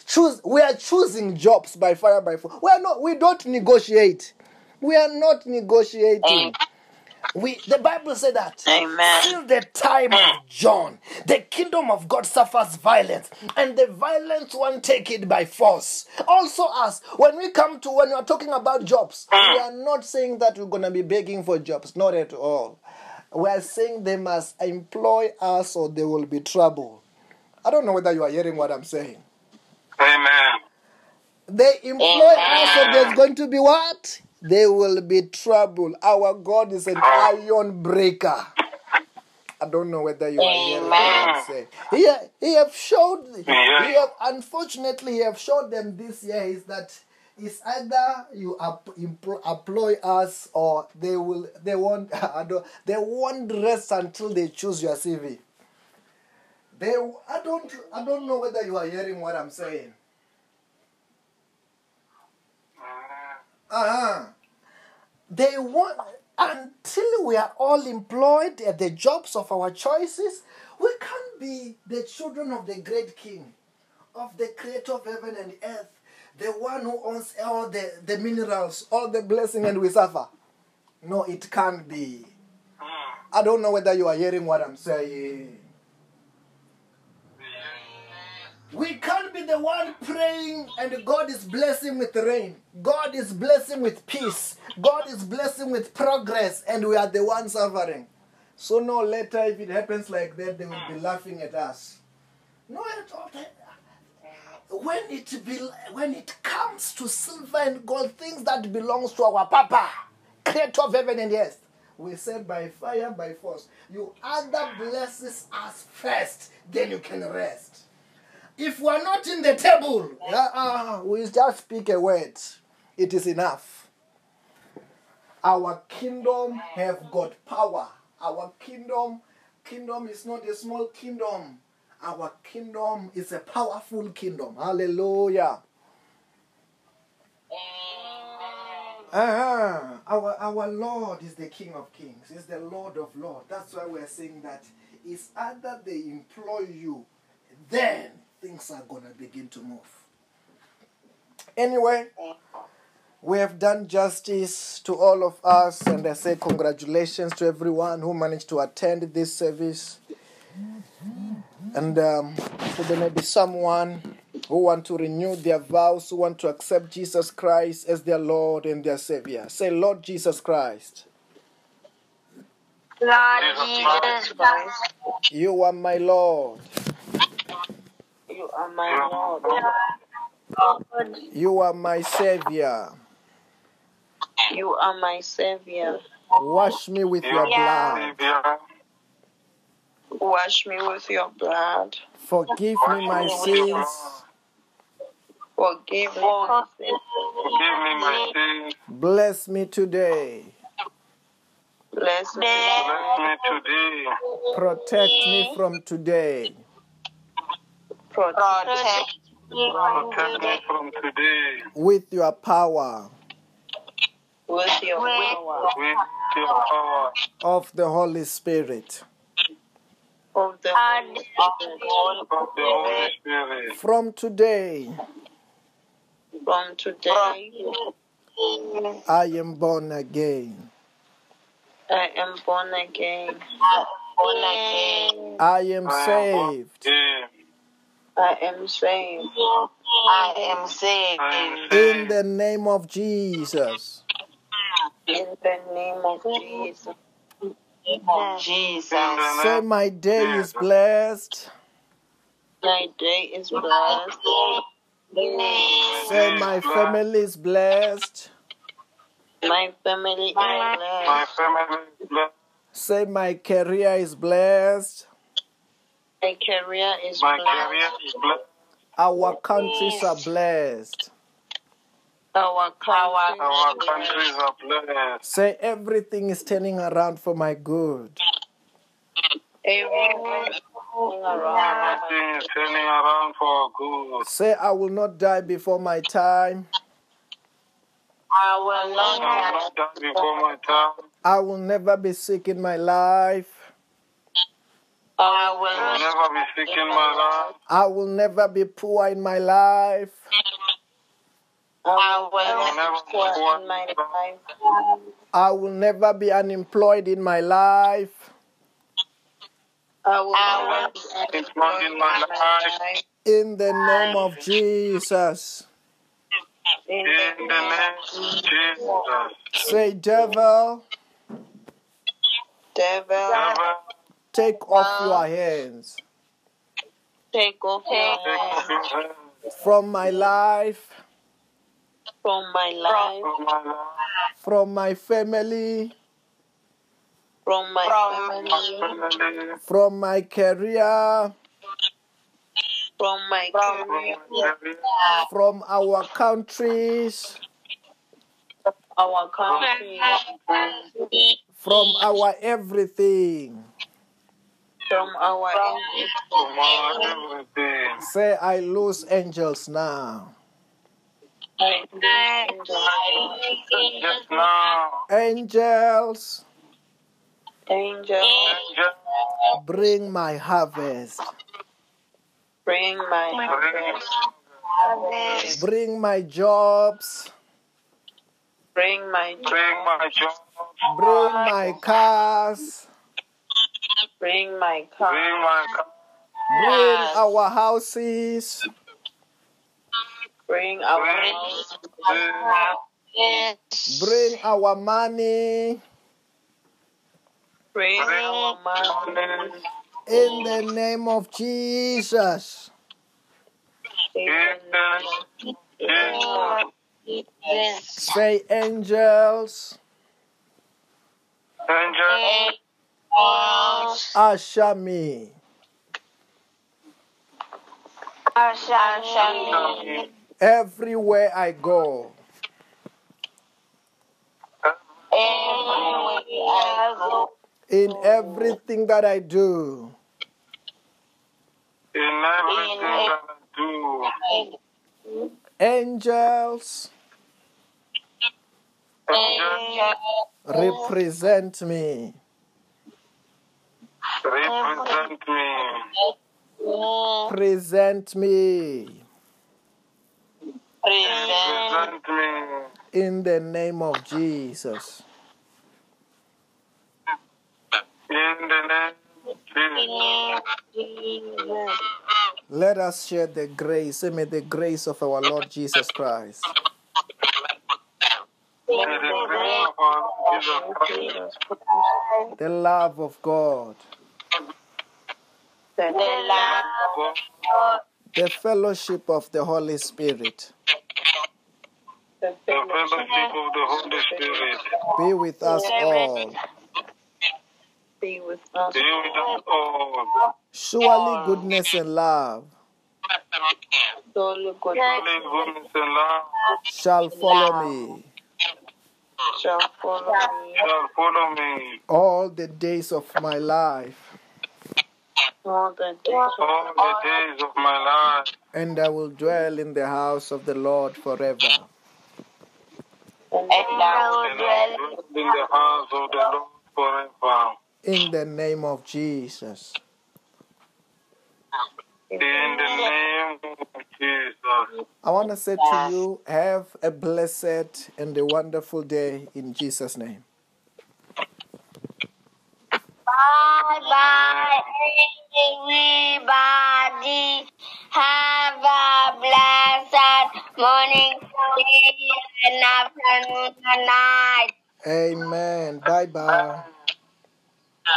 choose we are choosing jobs by fire by force we are not we don't negotiate we are not negotiating We the Bible said that. Amen. Till the time of mm. John, the kingdom of God suffers violence, and the violent one take it by force. Also, us when we come to when we are talking about jobs, we mm. are not saying that we're gonna be begging for jobs, not at all. We are saying they must employ us or there will be trouble. I don't know whether you are hearing what I'm saying. Amen. They employ us, or there's going to be what? There will be trouble. Our God is an iron breaker. I don't know whether you are hearing what I'm saying. He, he have showed, he have, unfortunately, he have showed them this year is that it's either you employ, employ us or they will they won't *laughs* I don't, they won't rest until they choose your CV. They I don't I don't know whether you are hearing what I'm saying. Uh-huh. They want until we are all employed at the jobs of our choices, we can't be the children of the great king, of the creator of heaven and earth, the one who owns all the, the minerals, all the blessing, and we suffer. No, it can't be. I don't know whether you are hearing what I'm saying. We can't the one praying and God is blessing with rain. God is blessing with peace. God is blessing with progress, and we are the ones suffering. So no later, if it happens like that, they will be laughing at us. No, at all. When it be, when it comes to silver and gold, things that belongs to our Papa, Creator of heaven and earth, we said by fire, by force. You either blesses us first, then you can rest. If we are not in the table, uh, we just speak a word. It is enough. Our kingdom have got power. Our kingdom, kingdom is not a small kingdom. Our kingdom is a powerful kingdom. Hallelujah. Uh-huh. Our our Lord is the King of Kings. He's the Lord of Lords. That's why we're saying that it's either they employ you, then things are gonna begin to move. Anyway, we have done justice to all of us, and I say congratulations to everyone who managed to attend this service. And um, so there may be someone who want to renew their vows, who want to accept Jesus Christ as their Lord and their Savior. Say, Lord Jesus Christ, Lord Jesus Christ, you are my Lord. You are my Lord. Lord, You are my Savior. You are my Savior. Wash me with your blood. Wash me with your blood. Forgive me my sins. Forgive me my sins. forgive me my sins. Bless me today. Bless me. Bless me today. Protect me from today. Protect protect me from Protect me from today. With your power. With your power. With your power. Of the Holy Spirit. of the Holy Spirit. of the Holy Spirit. From today, From today, I am born again. I am born again. I am I am saved. born I am saved. I am saved. In the name of Jesus. In the name of Jesus. of Jesus. Say, name my day is blessed. My day is blessed. Say, my family is blessed. My family is My family is blessed. Say, my career is blessed. My career is My career blessed. is blessed. Our countries are blessed. Our country Our is countries are blessed. Say, everything is turning around for my good. Everyone is going around. Everything is turning around for our good. Say, I will not die before my time. I will I will not die before my time. I will never be sick in my life. I I will will never be sick in my life. I will never be poor in my life. I will will never never poor poor in my life. I will never be unemployed in my life. I will never be employed in my life. In the name of Jesus. In In the name of Jesus. Say, devil, devil, Never take off your hands. Take off your take off hand your hand from my life, from my life, from my life, from my family, from my family, family, from my career, from my career, my career, from our countries, our country, from our everything. From our enemies. from our everything. Say, I lose angels now. Angels, now, Angels, Angel, angel, bring my harvest, bring my harvest, bring my jobs, bring my bring my job, bring my cars, bring my car, bring my car, bring our houses, bring our bring, house, bring, bring our money. bring our money. money. In the name of Jesus. In angels. the the name of name Jesus. Say, angels, angel, usher me everywhere I go. In everything that I do. in everything that I do. Angels, Angel, represent me. Represent me. Present me. Represent me. In the name of Jesus. In the name of Jesus. Let us share the grace. Say, may the grace of our Lord Jesus Christ, May the grace of our Lord Jesus Christ, the love of God, The love God, the fellowship of the Holy Spirit the the fellowship of the Holy Spirit, be with us all. be with us. be with us all. Surely goodness and love Surely God Holy goodness and love shall follow me shall follow me shall follow me all the days of my life, all the days all the days of my life, and I will dwell in the house of the Lord forever. and and I will dwell in the house of the Lord forever. In the name of Jesus. In the name of Jesus. I want to say to you, have a blessed and a wonderful day in Jesus' name. Bye bye, everybody. Have a blessed morning, and afternoon and night. Amen. Bye bye.